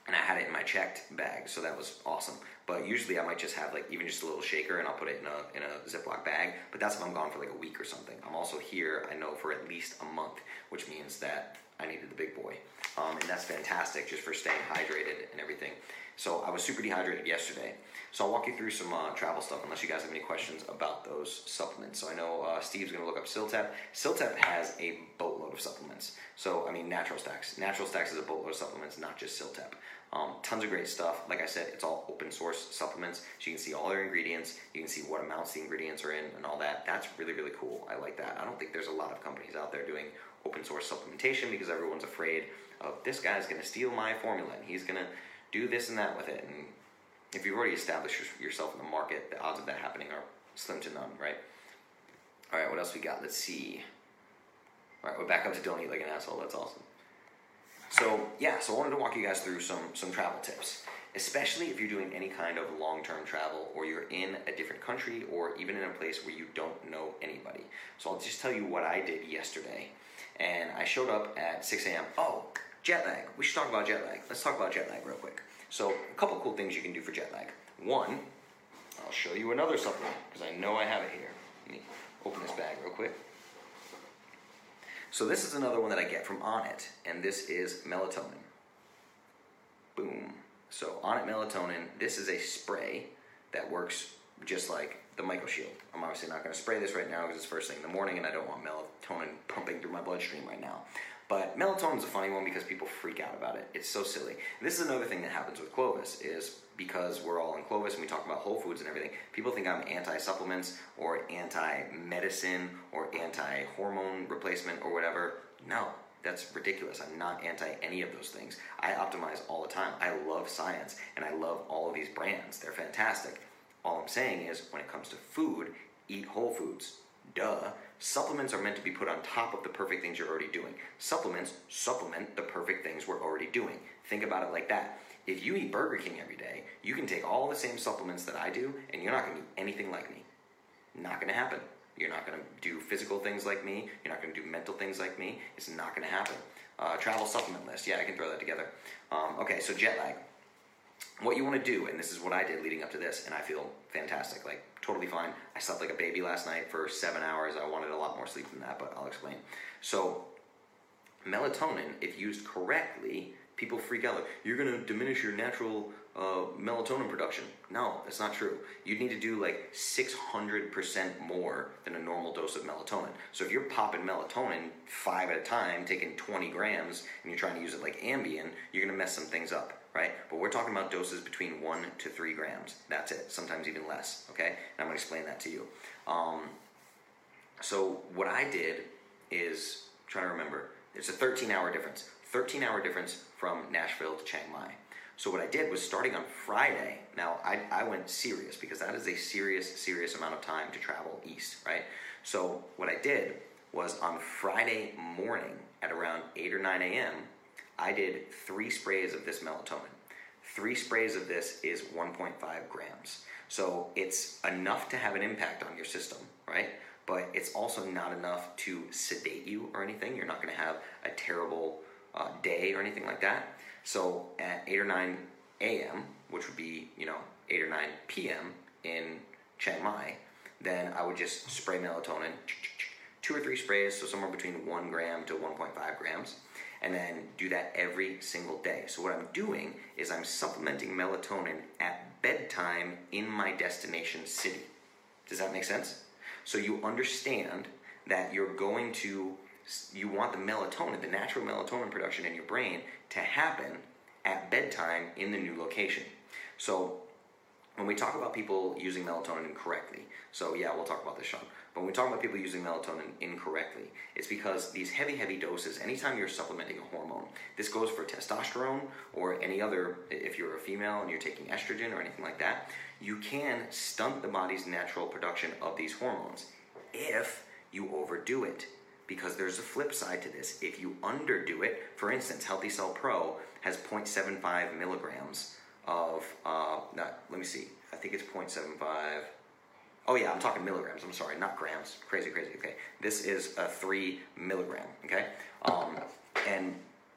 and I had it in my checked bag, so that was awesome. But usually I might just have like even just a little shaker and I'll put it in a in a Ziploc bag. But that's if I'm gone for like a week or something. I'm also here, I know, for at least a month, which means that I needed the big boy. Um, and that's fantastic just for staying hydrated and everything. So I was super dehydrated yesterday. So I'll walk you through some uh, travel stuff unless you guys have any questions about those supplements. So I know uh, Steve's to look up Ciltep. Ciltep has a boatload of supplements. So, I mean, Natural Stacks. Natural Stacks is a boatload of supplements, not just Ciltep. Um, tons of great stuff. Like I said, it's all open source supplements. So you can see all their ingredients. You can see what amounts the ingredients are in and all that. That's really, really cool. I like that. I don't think there's a lot of companies out there doing open source supplementation because everyone's afraid of this guy's going to steal my formula and he's going to do this and that with it. And if you've already established yourself in the market, the odds of that happening are slim to none, right? All right, what else we got? Let's see. All right, we're back up to don't eat like an asshole. That's awesome. So yeah, so I wanted to walk you guys through some some travel tips, especially if you're doing any kind of long-term travel or you're in a different country or even in a place where you don't know anybody. So I'll just tell you what I did yesterday. And I showed up at 6 a.m. Oh, jet lag. We should talk about jet lag. Let's talk about jet lag real quick. So, a couple cool things you can do for jet lag. One, I'll show you another supplement because I know I have it here. Let me open this bag real quick. So, this is another one that I get from Onnit, and this is melatonin. Boom. So, Onnit melatonin, this is a spray that works just like the MycoShield. I'm obviously not going to spray this right now because it's first thing in the morning and I don't want melatonin pumping through my bloodstream right now. But melatonin is a funny one because people freak out about it. It's so silly. This is another thing that happens with Clovis is because we're all in Clovis and we talk about whole foods and everything. People think I'm anti-supplements or anti-medicine or anti-hormone replacement or whatever. No, that's ridiculous. I'm not anti any of those things. I optimize all the time. I love science and I love all of these brands. They're fantastic. All I'm saying is when it comes to food, eat whole foods. Duh. Supplements are meant to be put on top of the perfect things you're already doing. Supplements supplement the perfect things we're already doing. Think about it like that. If you eat Burger King every day, you can take all the same supplements that I do, and you're not going to do anything like me. Not going to happen. You're not going to do physical things like me. You're not going to do mental things like me. It's not going to happen. Uh, travel supplement list. Yeah, I can throw that together. Um, okay, so jet lag. What you want to do, and this is what I did leading up to this, and I feel fantastic. Like totally fine. I slept like a baby last night for seven hours. I wanted a lot more sleep than that, but I'll explain. So, melatonin, if used correctly, people freak out like you're going to diminish your natural uh, melatonin production. No, that's not true. You'd need to do like 600% more than a normal dose of melatonin. So if you're popping melatonin five at a time, taking 20 grams, and you're trying to use it like Ambien, you're going to mess some things up right? But we're talking about doses between one to three grams. That's it. Sometimes even less. Okay, and I'm to explain that to you. Um, so what I did is trying to remember. It's a 13-hour difference. 13-hour difference from Nashville to Chiang Mai. So what I did was starting on Friday. Now I, I went serious because that is a serious, serious amount of time to travel east, right? So what I did was on Friday morning at around 8 or 9 a.m. I did three sprays of this melatonin. Three sprays of this is 1.5 grams. So it's enough to have an impact on your system, right? But it's also not enough to sedate you or anything. You're not going to have a terrible uh, day or anything like that. So at 8 or 9 a.m., which would be, you know, 8 or 9 p.m. in Chiang Mai, then I would just spray melatonin, two or three sprays, so somewhere between 1 gram to 1.5 grams and then do that every single day. So, what I'm doing is I'm supplementing melatonin at bedtime in my destination city. Does that make sense? So, you understand that you're going to, you want the melatonin, the natural melatonin production in your brain to happen at bedtime in the new location. So, when we talk about people using melatonin incorrectly, so yeah, we'll talk about this, Sean. But when we talk about people using melatonin incorrectly, it's because these heavy, heavy doses, anytime you're supplementing a hormone, this goes for testosterone or any other, if you're a female and you're taking estrogen or anything like that, you can stunt the body's natural production of these hormones if you overdo it. Because there's a flip side to this. If you underdo it, for instance, Healthy Cell Pro has 0.75 milligrams of, uh, not, let me see, I think it's 0.75 Oh yeah, I'm talking milligrams. I'm sorry, not grams. Crazy, crazy. Okay, this is a three milligram. Okay, um, and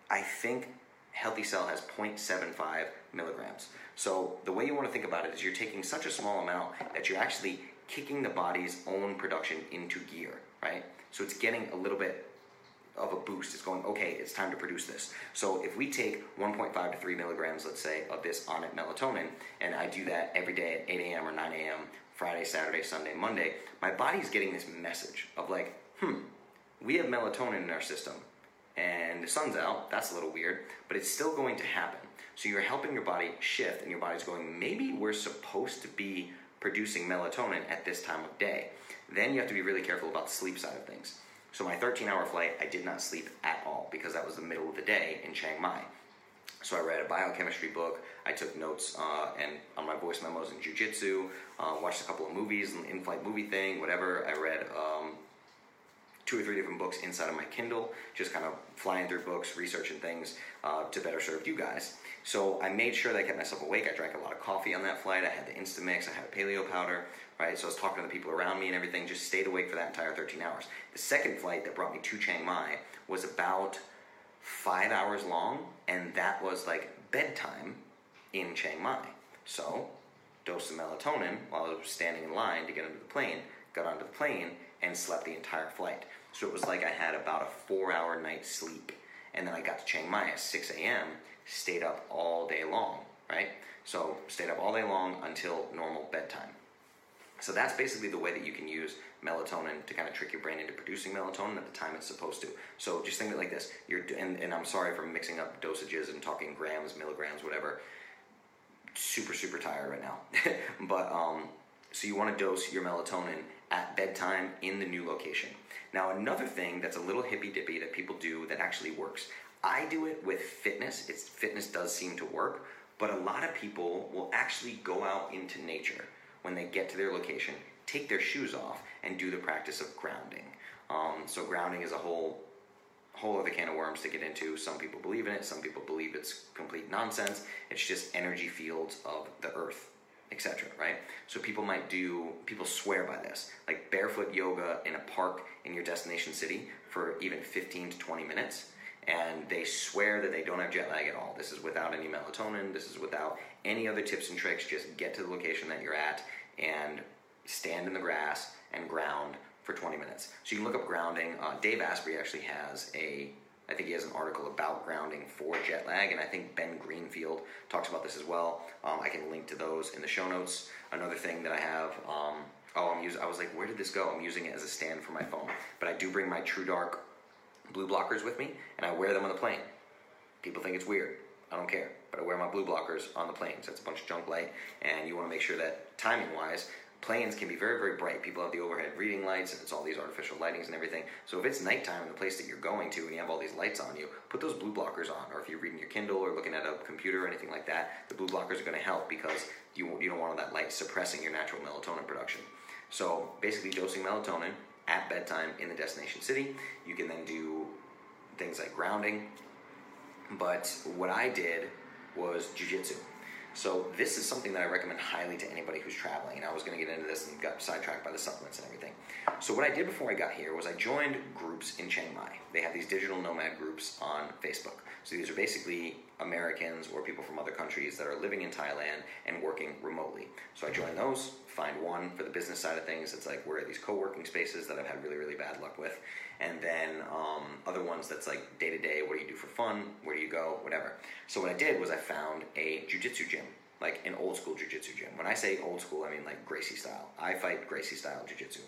I think healthy cell has 0.75 milligrams. So the way you want to think about it is you're taking such a small amount that you're actually kicking the body's own production into gear, right? So it's getting a little bit of a boost. It's going, okay, it's time to produce this. So if we take 1.5 to 3 milligrams, let's say, of this Onnit melatonin, and I do that every day at 8 a.m. or 9 a.m., Friday, Saturday, Sunday, Monday, my body's getting this message of like, hmm, we have melatonin in our system and the sun's out, that's a little weird, but it's still going to happen. So you're helping your body shift, and your body's going, maybe we're supposed to be producing melatonin at this time of day. Then you have to be really careful about the sleep side of things. So my 13 hour flight, I did not sleep at all because that was the middle of the day in Chiang Mai. So I read a biochemistry book. I took notes uh, and on my voice memos in jujitsu. Uh, watched a couple of movies, an in-flight movie thing, whatever. I read um, two or three different books inside of my Kindle, just kind of flying through books, researching things uh, to better serve you guys. So I made sure that I kept myself awake. I drank a lot of coffee on that flight. I had the Instamix. I had a paleo powder, right? So I was talking to the people around me and everything. Just stayed awake for that entire 13 hours. The second flight that brought me to Chiang Mai was about five hours long, and that was like bedtime in Chiang Mai. So dose of melatonin while I was standing in line to get into the plane. Got onto the plane and slept the entire flight. So it was like I had about a four hour night sleep. And then I got to Chiang Mai at 6 a.m., stayed up all day long, right? So stayed up all day long until normal bedtime. So that's basically the way that you can use melatonin to kind of trick your brain into producing melatonin at the time it's supposed to. So just think of it like this: you're and, and I'm sorry for mixing up dosages and talking grams, milligrams, whatever. Super super tired right now, but um, so you want to dose your melatonin at bedtime in the new location. Now, another thing that's a little hippy dippy that people do that actually works. I do it with fitness. It's fitness does seem to work, but a lot of people will actually go out into nature when they get to their location, take their shoes off, and do the practice of grounding. Um, so grounding is a whole whole other can of worms to get into. Some people believe in it. Some people believe it's complete nonsense. It's just energy fields of the earth etc. Right? So people might do, people swear by this, like barefoot yoga in a park in your destination city for even 15 to 20 minutes, and they swear that they don't have jet lag at all. This is without any melatonin. This is without any other tips and tricks. Just get to the location that you're at and stand in the grass and ground for 20 minutes. So you can look up grounding. Uh, Dave Asprey actually has a I think he has an article about grounding for jet lag, and I think Ben Greenfield talks about this as well. Um, I can link to those in the show notes. Another thing that I have, um, oh, I'm using. I was like, where did this go? I'm using it as a stand for my phone, but I do bring my True Dark blue blockers with me, and I wear them on the plane. People think it's weird. I don't care, but I wear my blue blockers on the plane. So it's a bunch of junk light, and you want to make sure that timing wise, planes can be very, very bright. People have the overhead reading lights, and it's all these artificial lightings and everything. So if it's nighttime in the place that you're going to, and you have all these lights on you, put those blue blockers on. Or if you're reading your Kindle or looking at a computer or anything like that, the blue blockers are going to help because you you don't want all that light suppressing your natural melatonin production. So basically, dosing melatonin at bedtime in the destination city. You can then do things like grounding. But what I did was jujitsu. So this is something that I recommend highly to anybody who's traveling. And I was going to get into this and got sidetracked by the supplements and everything. So what I did before I got here was I joined groups in Chiang Mai. They have these digital nomad groups on Facebook. So these are basically Americans or people from other countries that are living in Thailand and working remotely. So I joined those, find one for the business side of things. It's like where are these co-working spaces that I've had really, really bad luck with. And then um, other ones that's like day to day, what do you do for fun? Where do you go? Whatever. So what I did was I found a jujitsu gym, like an old school jujitsu gym. When I say old school, I mean like Gracie style. I fight Gracie style jujitsu.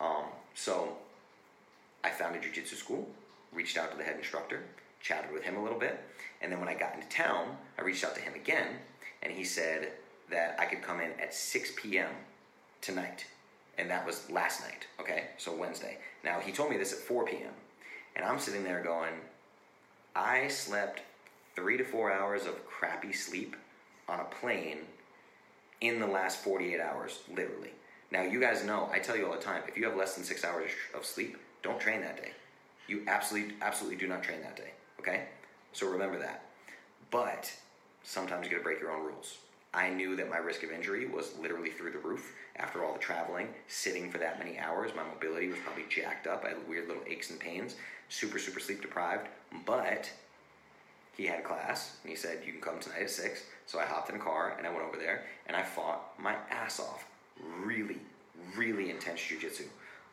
Um, so I found a jujitsu school, reached out to the head instructor, chatted with him a little bit, and then when I got into town, I reached out to him again, and he said that I could come in at 6 p.m. tonight. And that was last night, okay? So Wednesday. Now, he told me this at 4 p.m. And I'm sitting there going, I slept three to four hours of crappy sleep on a plane in the last 48 hours, literally. Now, you guys know, I tell you all the time, if you have less than six hours of sleep, don't train that day. You absolutely, absolutely do not train that day, okay? So remember that. But sometimes you gotta break your own rules. I knew that my risk of injury was literally through the roof after all the traveling, sitting for that many hours. My mobility was probably jacked up. I had weird little aches and pains, super, super sleep deprived. But he had class and he said, You can come tonight at 6. So I hopped in a car and I went over there and I fought my ass off. Really, really intense jujitsu.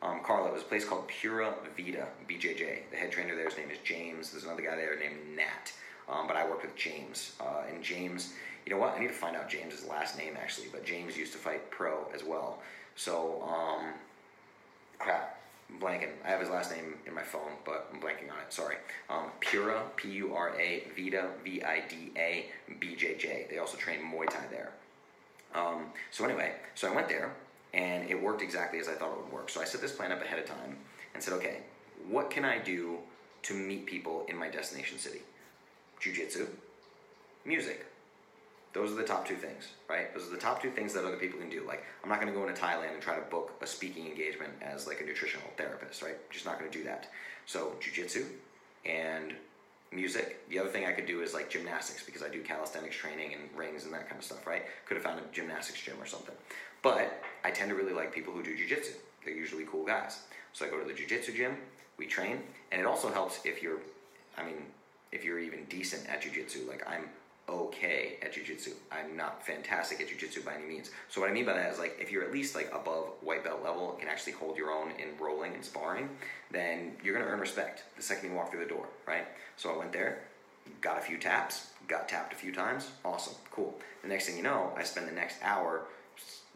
Um, Carla, it was a place called Pura Vida, BJJ. The head trainer there's name is James. There's another guy there named Nat. Um, but I worked with James. Uh, and James, you know what? I need to find out James's last name actually. But James used to fight pro as well. So, um, crap, I'm blanking. I have his last name in my phone, but I'm blanking on it. Sorry. Um, Pura, P U R A, Vida, V I D A, B J J. They also train Muay Thai there. Um, so anyway, so I went there, and it worked exactly as I thought it would work. So I set this plan up ahead of time and said, okay, what can I do to meet people in my destination city? Jiu-jitsu, music, those are the top two things, right? Those are the top two things that other people can do. Like, I'm not going to go into Thailand and try to book a speaking engagement as like a nutritional therapist, right? Just not going to do that. So, jujitsu and music. The other thing I could do is like gymnastics because I do calisthenics training and rings and that kind of stuff, right? Could have found a gymnastics gym or something. But I tend to really like people who do jujitsu. They're usually cool guys. So I go to the jujitsu gym, we train, and it also helps if you're, I mean, if you're even decent at jujitsu. Like I'm okay at jujitsu. I'm not fantastic at jujitsu by any means. So what I mean by that is like if you're at least like above white belt level and can actually hold your own in rolling and sparring, then you're gonna earn respect the second you walk through the door, right? So I went there, got a few taps, got tapped a few times, awesome, cool. The next thing you know, I spend the next hour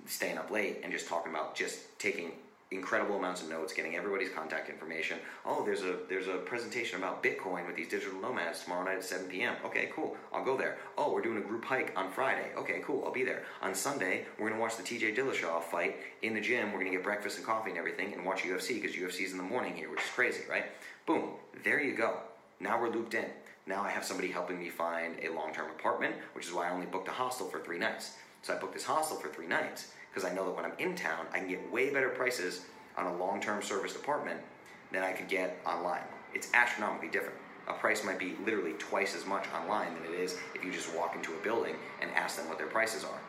staying up late and just talking about just taking incredible amounts of notes, getting everybody's contact information. Oh, there's a there's a presentation about Bitcoin with these digital nomads tomorrow night at 7 p.m. Okay, cool. I'll go there. Oh, we're doing a group hike on Friday. Okay, cool. I'll be there. On Sunday, we're gonna watch the T.J. Dillashaw fight in the gym. We're gonna get breakfast and coffee and everything, and watch UFC because UFC's in the morning here, which is crazy, right? Boom. There you go. Now we're looped in. Now I have somebody helping me find a long-term apartment, which is why I only booked a hostel for three nights. So I booked this hostel for three nights because I know that when I'm in town, I can get way better prices on a long term service apartment than I could get online. It's astronomically different. A price might be literally twice as much online than it is if you just walk into a building and ask them what their prices are.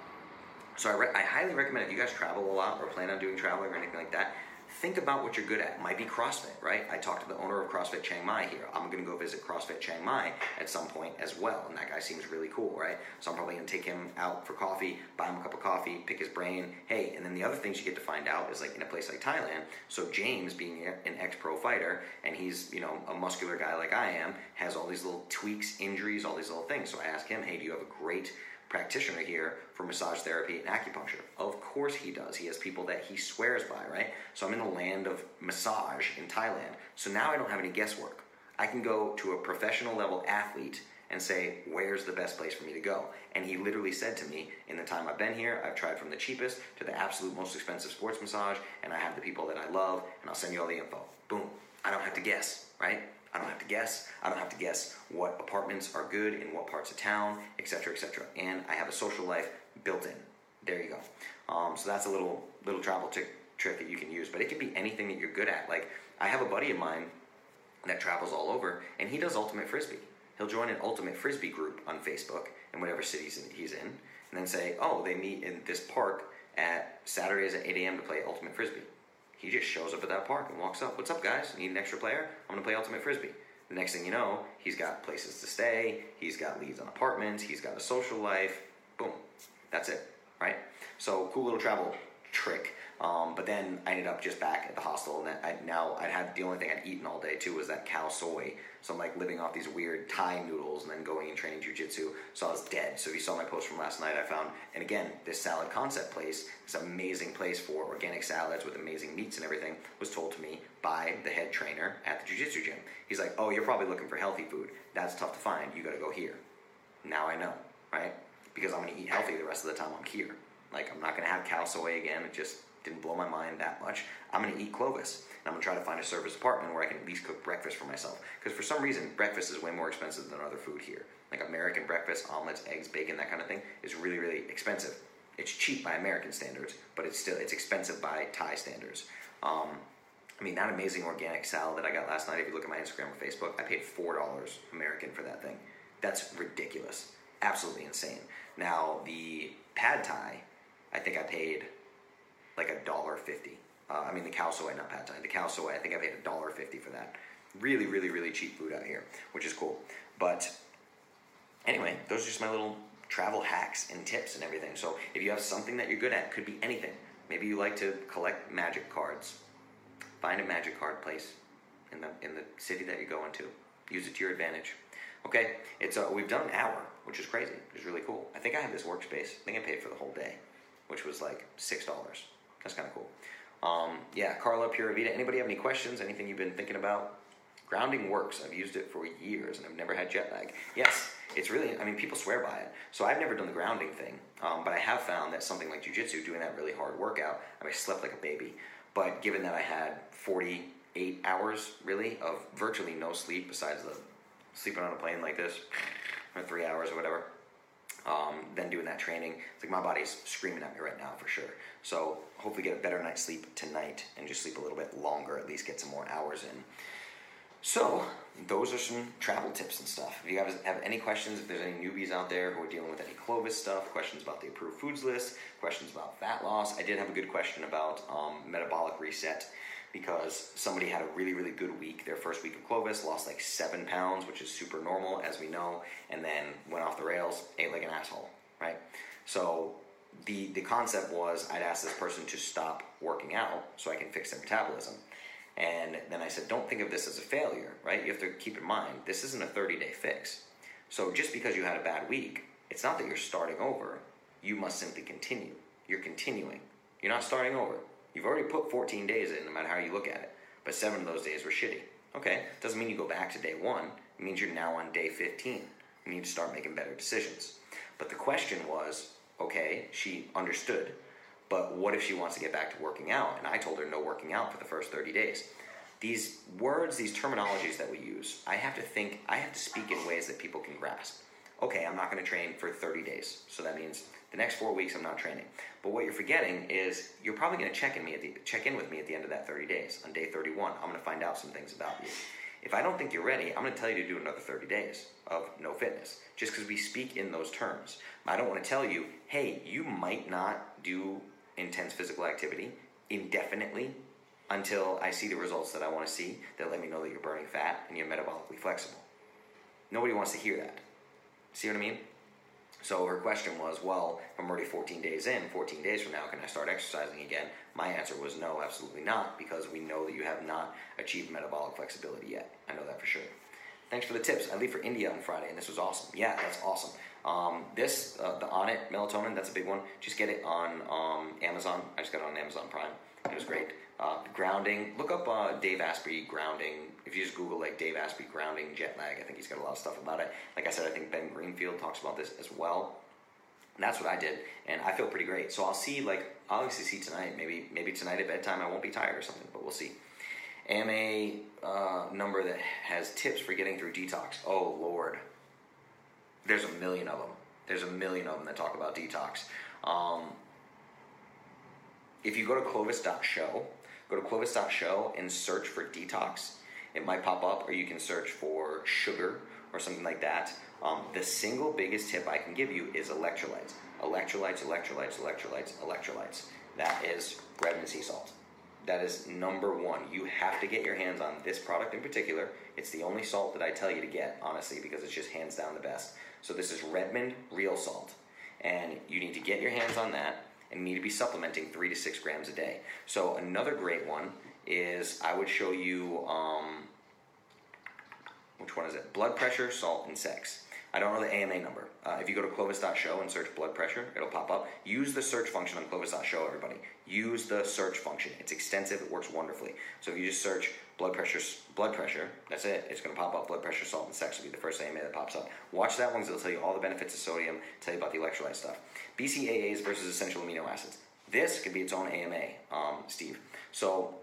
So I, re- I highly recommend if you guys travel a lot or plan on doing traveling or anything like that, think about what you're good at. Might be CrossFit, right? I talked to the owner of CrossFit Chiang Mai here. I'm going to go visit CrossFit Chiang Mai at some point as well, and that guy seems really cool, right? So I'm probably going to take him out for coffee, buy him a cup of coffee, pick his brain. Hey, and then the other things you get to find out is like in a place like Thailand. So James, being an ex-pro fighter, and he's you know a muscular guy like I am, has all these little tweaks, injuries, all these little things. So I ask him, hey, do you have a great practitioner here for massage therapy and acupuncture. Of course he does. He has people that he swears by, right? So I'm in the land of massage in Thailand. So now I don't have any guesswork. I can go to a professional level athlete and say, where's the best place for me to go? And he literally said to me, in the time I've been here, I've tried from the cheapest to the absolute most expensive sports massage, and I have the people that I love, and I'll send you all the info. Boom. I don't have to guess, right? I don't have to guess. I don't have to guess what apartments are good in what parts of town, etc., etc. And I have a social life built in. There you go. Um, so that's a little little travel trick trick that you can use. But it can be anything that you're good at. Like I have a buddy of mine that travels all over, and he does ultimate frisbee. He'll join an ultimate frisbee group on Facebook in whatever city he's in, and then say, "Oh, they meet in this park at Saturdays at 8 a.m. to play ultimate frisbee." He just shows up at that park and walks up. What's up, guys? Need an extra player? I'm gonna play ultimate frisbee. The next thing you know, he's got places to stay. He's got leads on apartments. He's got a social life. Boom, that's it, right? So cool little travel trick. Um, but then I ended up just back at the hostel, and I, now I had the only thing I'd eaten all day too was that khao soi. So I'm like living off these weird Thai noodles, and then going and training jujitsu. So I was dead. So if you saw my post from last night, I found, and again, this salad concept place, this amazing place for organic salads with amazing meats and everything, was told to me by the head trainer at the jujitsu gym. He's like, "Oh, you're probably looking for healthy food. That's tough to find. You got to go here." Now I know, right? Because I'm gonna eat healthy the rest of the time I'm here. Like I'm not gonna have khao soi again. It just didn't blow my mind that much. I'm gonna eat Clovis. And I'm gonna try to find a service apartment where I can at least cook breakfast for myself. Because for some reason, breakfast is way more expensive than other food here. Like American breakfast, omelets, eggs, bacon, that kind of thing is really, really expensive. It's cheap by American standards, but it's still it's expensive by Thai standards. Um, I mean, that amazing organic salad that I got last night. If you look at my Instagram or Facebook, I paid four dollars American for that thing. That's ridiculous, absolutely insane. Now the pad thai, I think I paid like a dollar fifty. Uh, I mean the khao soi, not pad thai. The khao soi, I think I paid a dollar fifty for that. Really, really, really cheap food out here, which is cool. But anyway, those are just my little travel hacks and tips and everything. So if you have something that you're good at, could be anything. Maybe you like to collect magic cards. Find a magic card place in the in the city that you're going to. Use it to your advantage. Okay, it's uh, we've done an hour, which is crazy. It's really cool. I think I have this workspace. I think I paid for the whole day, which was like six dollars. That's kind of cool. Um, yeah, Carla Pura Vida. Anybody have any questions? Anything you've been thinking about? Grounding works. I've used it for years and I've never had jet lag. Yes, it's really, I mean, people swear by it. So I've never done the grounding thing, um, but I have found that something like jujitsu, doing that really hard workout, I, mean, I slept like a baby. But given that I had 48 hours really of virtually no sleep besides the sleeping on a plane like this for three hours or whatever, um, then doing that training, it's like my body's screaming at me right now for sure. So hopefully get a better night's sleep tonight and just sleep a little bit longer, at least get some more hours in. So, those are some travel tips and stuff. If you guys have any questions, if there's any newbies out there who are dealing with any Clovis stuff, questions about the approved foods list, questions about fat loss, I did have a good question about um, metabolic reset because somebody had a really, really good week. Their first week of Clovis lost like seven pounds, which is super normal, as we know, and then went off the rails, ate like an asshole, right? So, the, the concept was I'd ask this person to stop working out so I can fix their metabolism. And then I said, don't think of this as a failure, right? You have to keep in mind, this isn't a 30 day fix. So just because you had a bad week, it's not that you're starting over. You must simply continue. You're continuing. You're not starting over. You've already put 14 days in, no matter how you look at it. But seven of those days were shitty. Okay, doesn't mean you go back to day one. It means you're now on day 15. You need to start making better decisions. But the question was okay, she understood but what if she wants to get back to working out? And I told her no working out for the first 30 days. These words, these terminologies that we use, I have to think, I have to speak in ways that people can grasp. Okay, I'm not going to train for 30 days. So that means the next four weeks I'm not training. But what you're forgetting is you're probably going to check in me at the, check in with me at the end of that 30 days. On day 31, I'm going to find out some things about you. If I don't think you're ready, I'm going to tell you to do another 30 days of no fitness, just because we speak in those terms. I don't want to tell you, hey, you might not do intense physical activity indefinitely until I see the results that I want to see that let me know that you're burning fat and you're metabolically flexible. Nobody wants to hear that. See what I mean? So her question was, well, I'm already 14 days in, 14 days from now, can I start exercising again? My answer was no, absolutely not, because we know that you have not achieved metabolic flexibility yet. I know that for sure. Thanks for the tips. I leave for India on Friday, and this was awesome. Yeah, that's awesome. Um, this, uh, the Onnit melatonin, that's a big one. Just get it on um, Amazon. I just got it on Amazon Prime. It was great. Uh, grounding, look up uh, Dave Asprey grounding. If you just Google like Dave Asprey grounding jet lag, I think he's got a lot of stuff about it. Like I said, I think Ben Greenfield talks about this as well. And that's what I did, and I feel pretty great. So I'll see, like, I'll obviously see tonight. Maybe, maybe tonight at bedtime I won't be tired or something, but we'll see. AMA uh, number that has tips for getting through detox. Oh Lord, there's a million of them. There's a million of them that talk about detox. Um, if you go to clovis.show, go to clovis.show and search for detox. It might pop up, or you can search for sugar or something like that. Um, the single biggest tip I can give you is electrolytes. Electrolytes, electrolytes, electrolytes, electrolytes. That is Redmond sea salt. That is number one. You have to get your hands on this product in particular. It's the only salt that I tell you to get, honestly, because it's just hands down the best. So this is Redmond Real Salt. And you need to get your hands on that and need to be supplementing three to six grams a day. So another great one is I would show you um, which one is it? Blood pressure, salt, and sex. I don't know the AMA number. Uh, if you go to clovis.show and search blood pressure, it'll pop up. Use the search function on clovis.show, everybody. Use the search function. It's extensive, it works wonderfully. So if you just search blood pressure, blood pressure, that's it. It's going to pop up blood pressure, salt, and sex will be the first AMA that pops up. Watch that one because it'll tell you all the benefits of sodium, tell you about the electrolyte stuff. BCAAs versus essential amino acids. This could be its own AMA, um, Steve. So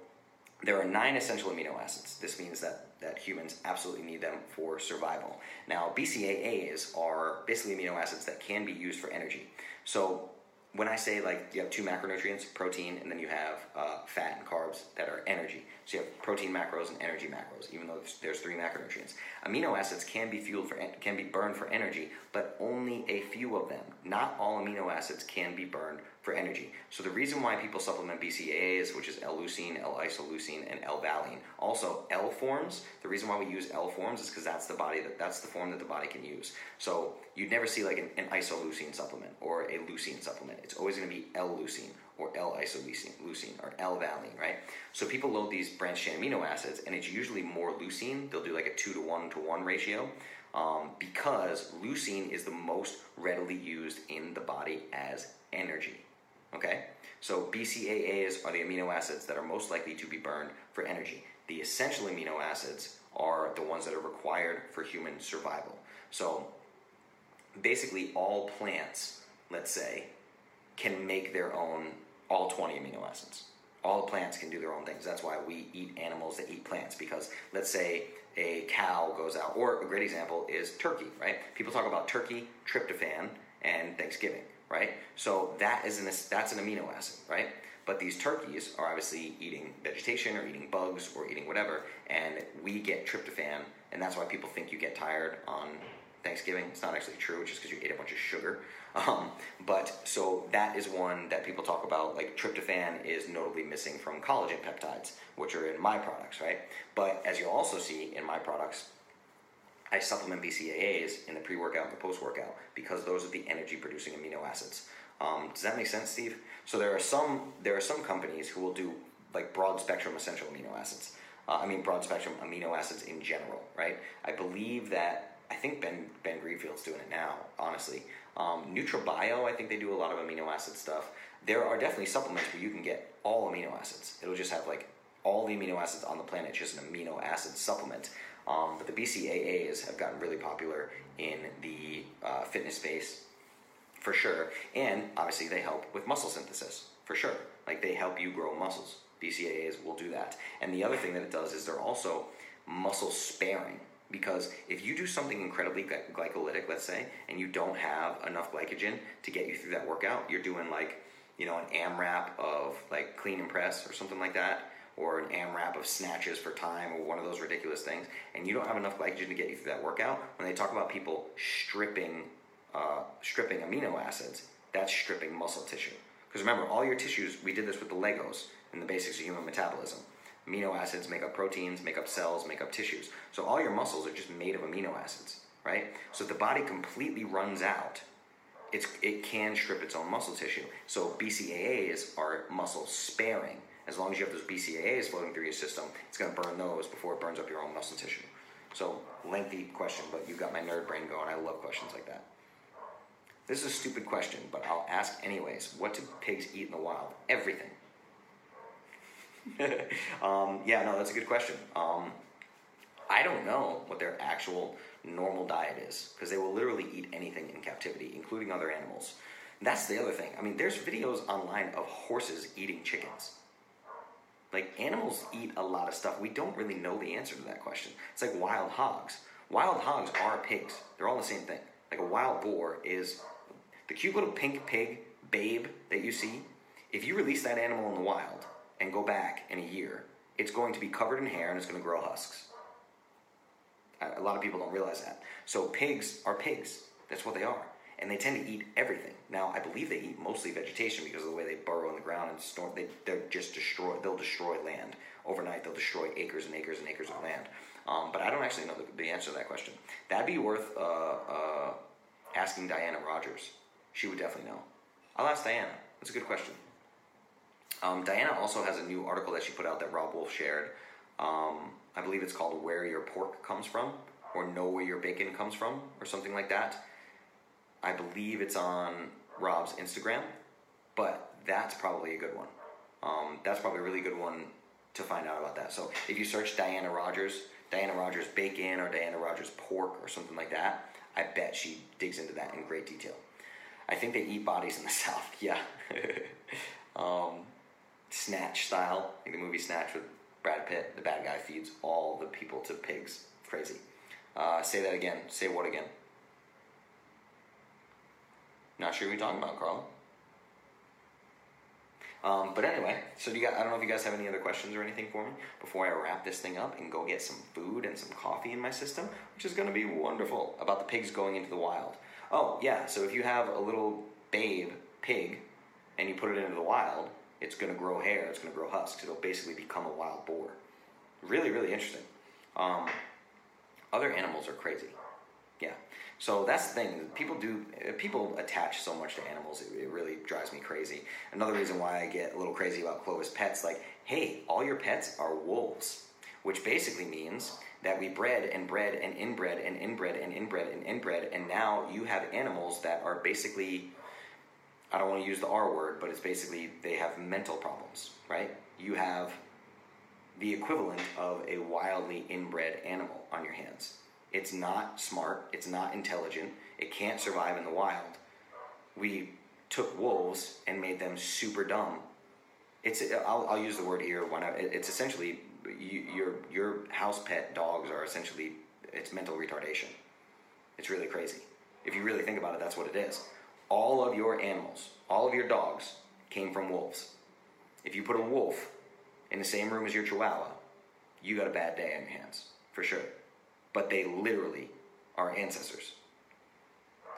there are nine essential amino acids. This means that, that humans absolutely need them for survival. Now, BCAAs are basically amino acids that can be used for energy. So when I say like you have two macronutrients, protein, and then you have uh, fat and carbs that are energy. So you have protein macros and energy macros, even though there's, three macronutrients. Amino acids can be fueled for can be burned for energy, but only a few of them. Not all amino acids can be burned for energy. So the reason why people supplement BCAAs, which is L-leucine, L-isoleucine, and L-valine, also L forms. The reason why we use L forms is because that's the body that that's the form that the body can use. So you'd never see like an, an isoleucine supplement or a leucine supplement. It's always going to be L-leucine or L-isoleucine, leucine or L-valine, right? So people load these branched chain amino acids, and it's usually more leucine. They'll do like a two to one to one ratio. Um, because leucine is the most readily used in the body as energy. Okay? So BCAAs are the amino acids that are most likely to be burned for energy. The essential amino acids are the ones that are required for human survival. So basically, all plants, let's say, can make their own all 20 amino acids. All plants can do their own things. That's why we eat animals that eat plants because let's say a cow goes out, or a great example is turkey, right? People talk about turkey, tryptophan, and Thanksgiving right? So that is an that's an amino acid, right? But these turkeys are obviously eating vegetation or eating bugs or eating whatever, and we get tryptophan, and that's why people think you get tired on Thanksgiving. It's not actually true, just because you ate a bunch of sugar. Um, but so that is one that people talk about. Like tryptophan is notably missing from collagen peptides, which are in my products, right? But as you'll also see in my products, I supplement BCAAs in the pre-workout and the post-workout because those are the energy-producing amino acids. Um, does that make sense, Steve? So there are some there are some companies who will do like broad spectrum essential amino acids. Uh, I mean broad spectrum amino acids in general, right? I believe that I think Ben Ben Greenfield's doing it now. Honestly, um, NutraBio I think they do a lot of amino acid stuff. There are definitely supplements where you can get all amino acids. It'll just have like all the amino acids on the planet, just an amino acid supplement. Um, but the BCAAs have gotten really popular in the uh, fitness space for sure. And obviously, they help with muscle synthesis for sure. Like they help you grow muscles. BCAAs will do that. And the other thing that it does is they're also muscle sparing. Because if you do something incredibly glycolytic, let's say, and you don't have enough glycogen to get you through that workout, you're doing like, you know, an AMRAP of like clean and press or something like that or an AMRAP of snatches for time or one of those ridiculous things, and you don't have enough glycogen to get you through that workout, when they talk about people stripping uh, stripping amino acids, that's stripping muscle tissue. Because remember, all your tissues, we did this with the Legos in the basics of human metabolism. Amino acids make up proteins, make up cells, make up tissues. So all your muscles are just made of amino acids, right? So if the body completely runs out, it's, it can strip its own muscle tissue. So BCAAs are muscle sparing as long as you have those BCAAs floating through your system, it's going to burn those before it burns up your own muscle tissue. So, lengthy question, but you got my nerd brain going. I love questions like that. This is a stupid question, but I'll ask anyways. What do pigs eat in the wild? Everything. um, yeah, no, that's a good question. Um, I don't know what their actual normal diet is because they will literally eat anything in captivity, including other animals. That's the other thing. I mean, there's videos online of horses eating chickens. Like animals eat a lot of stuff. We don't really know the answer to that question. It's like wild hogs. Wild hogs are pigs. They're all the same thing. Like a wild boar is the cute little pink pig babe that you see. If you release that animal in the wild and go back in a year, it's going to be covered in hair and it's going to grow husks. A lot of people don't realize that. So pigs are pigs. That's what they are and they tend to eat everything. Now, I believe they eat mostly vegetation because of the way they burrow in the ground and store. They they're just destroy. They'll destroy land overnight. They'll destroy acres and acres and acres of land. Um, but I don't actually know the, the, answer to that question. That'd be worth uh, uh, asking Diana Rodgers. She would definitely know. I'll ask Diana. That's a good question. Um, Diana also has a new article that she put out that Robb Wolf shared. Um, I believe it's called "Where Your Pork Comes From" or "Know Where Your Bacon Comes From" or something like that. I believe it's on Robb's Instagram, but that's probably a good one. Um, that's probably a really good one to find out about that. So if you search Diana Rodgers, Diana Rodgers bacon or Diana Rodgers pork or something like that, I bet she digs into that in great detail. I think they eat bodies in the South. Yeah. um, Snatch style, like the movie Snatch with Brad Pitt. The bad guy feeds all the people to pigs. Crazy. Uh, say that again. Say what again? Not sure what you're talking about, Carl. Um, but anyway, so do you guys, I don't know if you guys have any other questions or anything for me before I wrap this thing up and go get some food and some coffee in my system, which is going to be wonderful about the pigs going into the wild. Oh, yeah, so if you have a little babe pig and you put it into the wild, it's going to grow hair, it's going to grow husks, it'll basically become a wild boar. Really, really interesting. Um, other animals are crazy. Yeah. So that's the thing. People do. People attach so much to animals. It, it, really drives me crazy. Another reason why I get a little crazy about Clovis pets, like, hey, all your pets are wolves, which basically means that we bred and bred and inbred and inbred and inbred and inbred, and now you have animals that are basically. I don't want to use the R word, but it's basically they have mental problems, right? You have the equivalent of a wildly inbred animal on your hands. It's not smart, it's not intelligent, it can't survive in the wild. We took wolves and made them super dumb. It's I'll, I'll use the word here when I, it's essentially you, your your house pet dogs are essentially it's mental retardation. It's really crazy. If you really think about it, that's what it is. All of your animals, all of your dogs came from wolves. If you put a wolf in the same room as your chihuahua, you got a bad day on your hands, for sure. But they literally are ancestors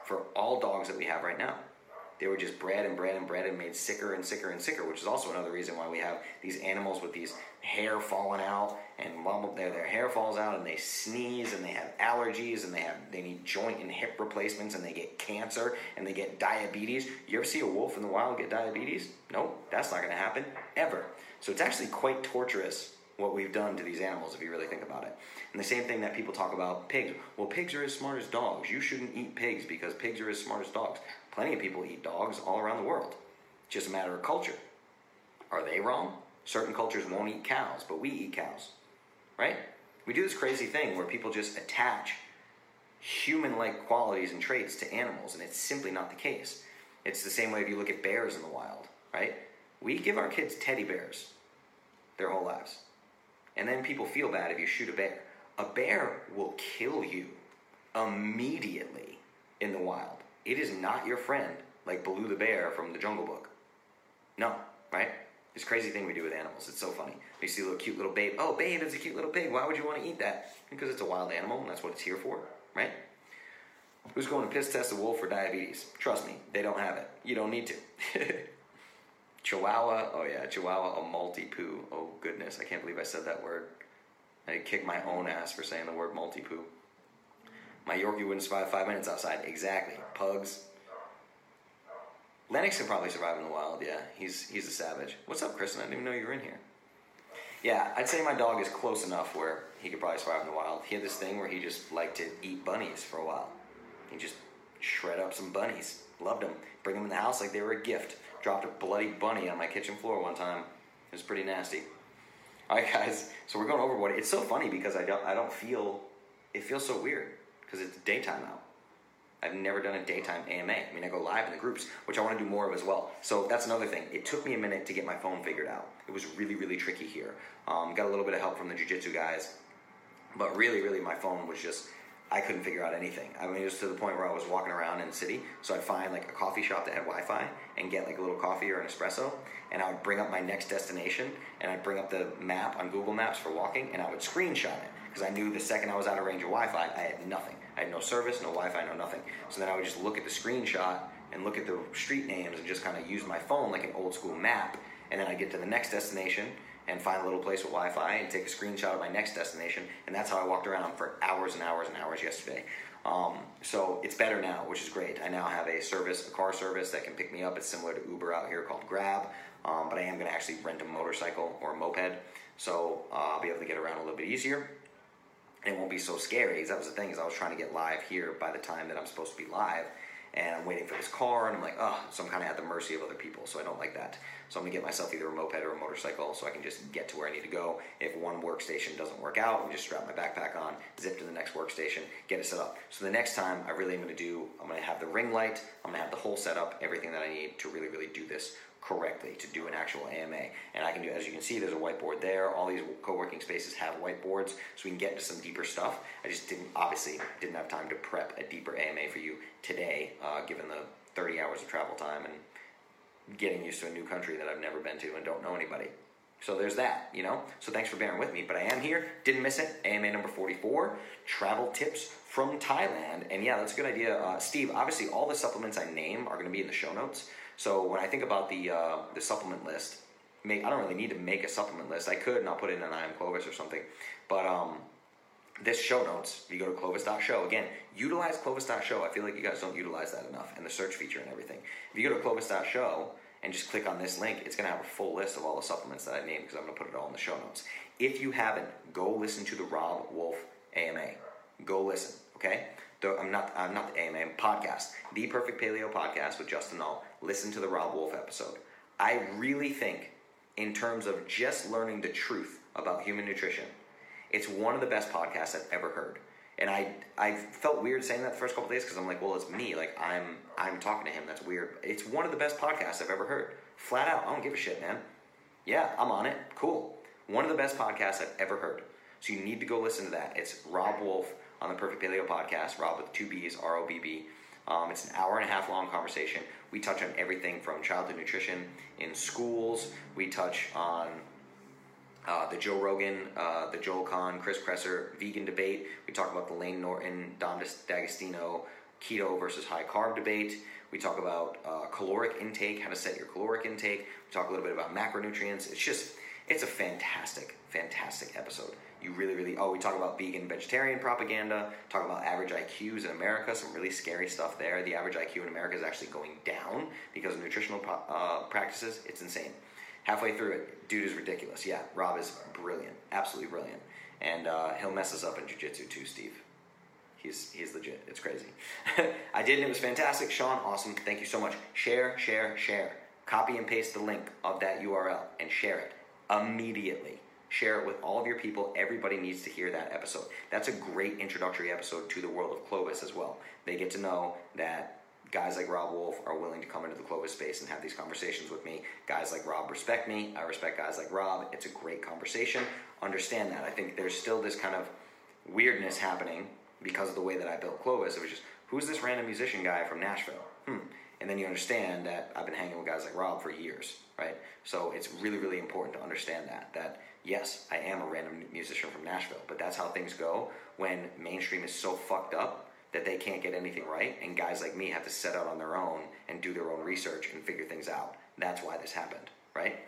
for all dogs that we have right now. They were just bred and bred and bred and made sicker and sicker and sicker, which is also another reason why we have these animals with these hair falling out and their, their hair falls out and they sneeze and they have allergies and they have they need joint and hip replacements and they get cancer and they get diabetes. You ever see a wolf in the wild get diabetes? Nope, that's not to happen ever. So it's actually quite torturous what we've done to these animals if you really think about it. And the same thing that people talk about pigs. Well, pigs are as smart as dogs. You shouldn't eat pigs because pigs are as smart as dogs. Plenty of people eat dogs all around the world. It's just a matter of culture. Are they wrong? Certain cultures won't eat cows, but we eat cows. Right? We do this crazy thing where people just attach human like qualities and traits to animals, and it's simply not the case. It's the same way if you look at bears in the wild, right? We give our kids teddy bears their whole lives. And then people feel bad if you shoot a bear. A bear will kill you immediately in the wild. It is not your friend like Baloo the bear from the Jungle Book. No, right? This crazy thing we do with animals. It's so funny. You see a little cute little babe. Oh, babe, it's a cute little pig. Why would you want to eat that? Because it's a wild animal and that's what it's here for, right? Who's going to piss test a wolf for diabetes? Trust me, they don't have it. You don't need to. Chihuahua, oh yeah, Chihuahua, a Maltipoo. Oh goodness, I can't believe I said that word. I kicked my own ass for saying the word Maltipoo. My Yorkie wouldn't survive five minutes outside. Exactly. Pugs. Lennox can probably survive in the wild, yeah. He's he's a savage. What's up, Kristen? I didn't even know you were in here. Yeah, I'd say my dog is close enough where he could probably survive in the wild. He had this thing where he just liked to eat bunnies for a while. He just shred up some bunnies. Loved them. Bring them in the house like they were a gift dropped a bloody bunny on my kitchen floor one time. It was pretty nasty. All right, guys. So we're going overboard. It's so funny because I don't I don't feel it feels so weird because it's daytime out. I've never done a daytime AMA. I mean, I go live in the groups, which I want to do more of as well. So that's another thing. It took me a minute to get my phone figured out. It was really, really tricky here. Um, got a little bit of help from the jiu-jitsu guys, but really, really, my phone was just I couldn't figure out anything. I mean, it was to the point where I was walking around in the city, so I'd find like a coffee shop that had Wi-Fi and get like a little coffee or an espresso, and I would bring up my next destination, and I'd bring up the map on Google Maps for walking, and I would screenshot it because I knew the second I was out of range of Wi-Fi, I had nothing. I had no service, no Wi-Fi, no nothing. So then I would just look at the screenshot and look at the street names and just kind of use my phone like an old school map, and then I get to the next destination and find a little place with Wi-Fi and take a screenshot of my next destination. And that's how I walked around for hours and hours and hours yesterday. Um, so it's better now, which is great. I now have a service, a car service that can pick me up. It's similar to Uber out here called Grab, um, but I am going to actually rent a motorcycle or a moped, so uh, I'll be able to get around a little bit easier. And it won't be so scary. That was the thing is I was trying to get live here by the time that I'm supposed to be live, and I'm waiting for this car, and I'm like, oh, so I'm kind of at the mercy of other people, so I don't like that. So I'm gonna get myself either a moped or a motorcycle so I can just get to where I need to go. If one workstation doesn't work out, I'm just strap my backpack on, zip to the next workstation, get it set up. So the next time I really am gonna do, I'm gonna have the ring light, I'm gonna have the whole setup, everything that I need to really, really do this correctly to do an actual AMA. And I can do, as you can see, there's a whiteboard there. All these co-working spaces have whiteboards, so we can get into some deeper stuff. I just didn't, obviously, didn't have time to prep a deeper AMA for you today, uh, given the 30 hours of travel time and getting used to a new country that I've never been to and don't know anybody. So there's that, you know? So thanks for bearing with me. But I am here, didn't miss it. AMA number 44, travel tips from Thailand. And yeah, that's a good idea. Uh, Steve, obviously, all the supplements I name are going to be in the show notes. So when I think about the, uh, the supplement list, make, I don't really need to make a supplement list. I could, and I'll put it in an I am Clovis or something. But um, this show notes, if you go to clovis.show, again, utilize clovis.show. I feel like you guys don't utilize that enough and the search feature and everything. If you go to clovis.show and just click on this link, it's going to have a full list of all the supplements that I named because I'm going to put it all in the show notes. If you haven't, go listen to the Robb Wolf AMA. Go listen, okay? I'm not, I'm not the AMA podcast. The Perfect Paleo podcast with Justin Nault. Listen to the Robb Wolf episode. I really think, in terms of just learning the truth about human nutrition, it's one of the best podcasts I've ever heard. And I, I felt weird saying that the first couple days because I'm like, well, it's me. Like I'm, I'm talking to him. That's weird. It's one of the best podcasts I've ever heard. Flat out, I don't give a shit, man. Yeah, I'm on it. Cool. One of the best podcasts I've ever heard. So you need to go listen to that. It's Robb Wolf on the Perfect Paleo podcast. Robb with two B's, R O B B. Um, it's an hour and a half long conversation. We touch on everything from childhood nutrition in schools. We touch on uh, the Joe Rogan, uh, the Joel Kahn, Chris Kresser vegan debate. We talk about the Layne Norton, Dom D'Agostino keto versus high carb debate. We talk about uh, caloric intake, how to set your caloric intake. We talk a little bit about macronutrients. It's just, it's a fantastic, fantastic episode. You really, really, oh, we talk about vegan, vegetarian propaganda, talk about average IQs in America, some really scary stuff there. The average IQ in America is actually going down because of nutritional uh, practices. It's insane halfway through it, dude is ridiculous. Yeah, Robb is brilliant, absolutely brilliant, and uh, he'll mess us up in jujitsu too, Steve. He's he's legit. It's crazy. I did, and it was fantastic. Sean, awesome. Thank you so much. Share, share, share. Copy and paste the link of that URL and share it immediately. Share it with all of your people. Everybody needs to hear that episode. That's a great introductory episode to the world of Clovis as well. They get to know that guys like Robb Wolf are willing to come into the Clovis space and have these conversations with me. Guys like Robb respect me. I respect guys like Robb. It's a great conversation. Understand that. I think there's still this kind of weirdness happening because of the way that I built Clovis. It was just, who's this random musician guy from Nashville? Hmm. And then you understand that I've been hanging with guys like Robb for years, right? So it's really, really important to understand that. That yes, I am a random musician from Nashville, but that's how things go when mainstream is so fucked up that they can't get anything right, and guys like me have to set out on their own and do their own research and figure things out. That's why this happened, right?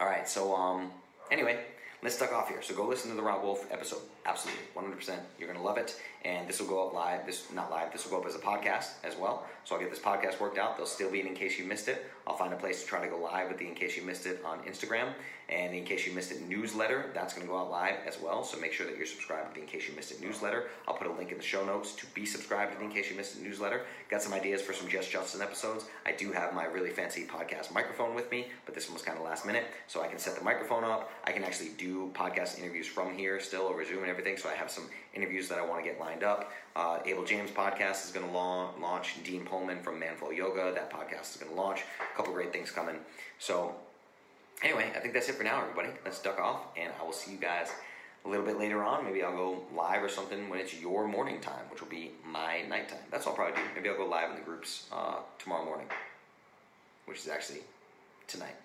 All right, so um, anyway, let's duck off here. So go listen to the Robb Wolf episode. Absolutely, 100%. You're gonna love it, and this will go up live. This not live. This will go up as a podcast as well. So I'll get this podcast worked out. There'll still be an in case you missed it. I'll find a place to try to go live with the in case you missed it on Instagram, and in case you missed it newsletter. That's gonna go out live as well. So make sure that you're subscribed to in case you missed it newsletter. I'll put a link in the show notes to be subscribed to in case you missed it newsletter. Got some ideas for some Just Justin episodes. I do have my really fancy podcast microphone with me, but this one was kind of last minute, so I can set the microphone up. I can actually do podcast interviews from here still over Zoom and everything. So I have some interviews that I want to get lined up. Uh, Abel James podcast is going to launch. Dean Pohlman from Man Flow Yoga, that podcast is going to launch. A couple great things coming. So, anyway, I think that's it for now, everybody. Let's duck off, and I will see you guys a little bit later on. Maybe I'll go live or something when it's your morning time, which will be my nighttime. That's all I'll probably do. Maybe I'll go live in the groups uh, tomorrow morning, which is actually tonight.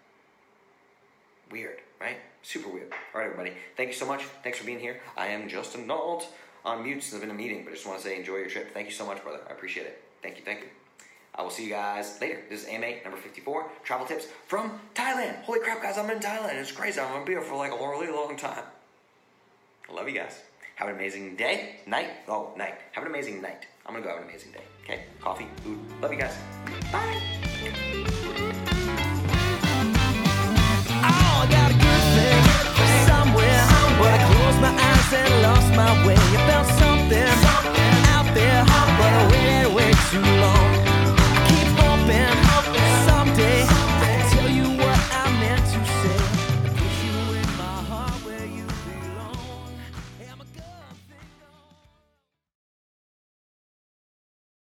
Weird, right? Super weird. All right, everybody. Thank you so much. Thanks for being here. I am Justin Nault on mute since I've been in a meeting, but I just want to say enjoy your trip. Thank you so much, brother. I appreciate it. Thank you, thank you. I will see you guys later. This is AMA number 54, travel tips from Thailand. Holy crap, guys, I'm in Thailand. It's crazy. I'm going to be here for like a really long time. I love you guys. Have an amazing day, night. Oh, night. Have an amazing night. I'm going to go have an amazing day. Okay? Coffee, food. Love you guys. Bye. Oh, I got a good thing somewhere, but I closed my eyes and lost my way. Felt something, something out there, but I waited way too long.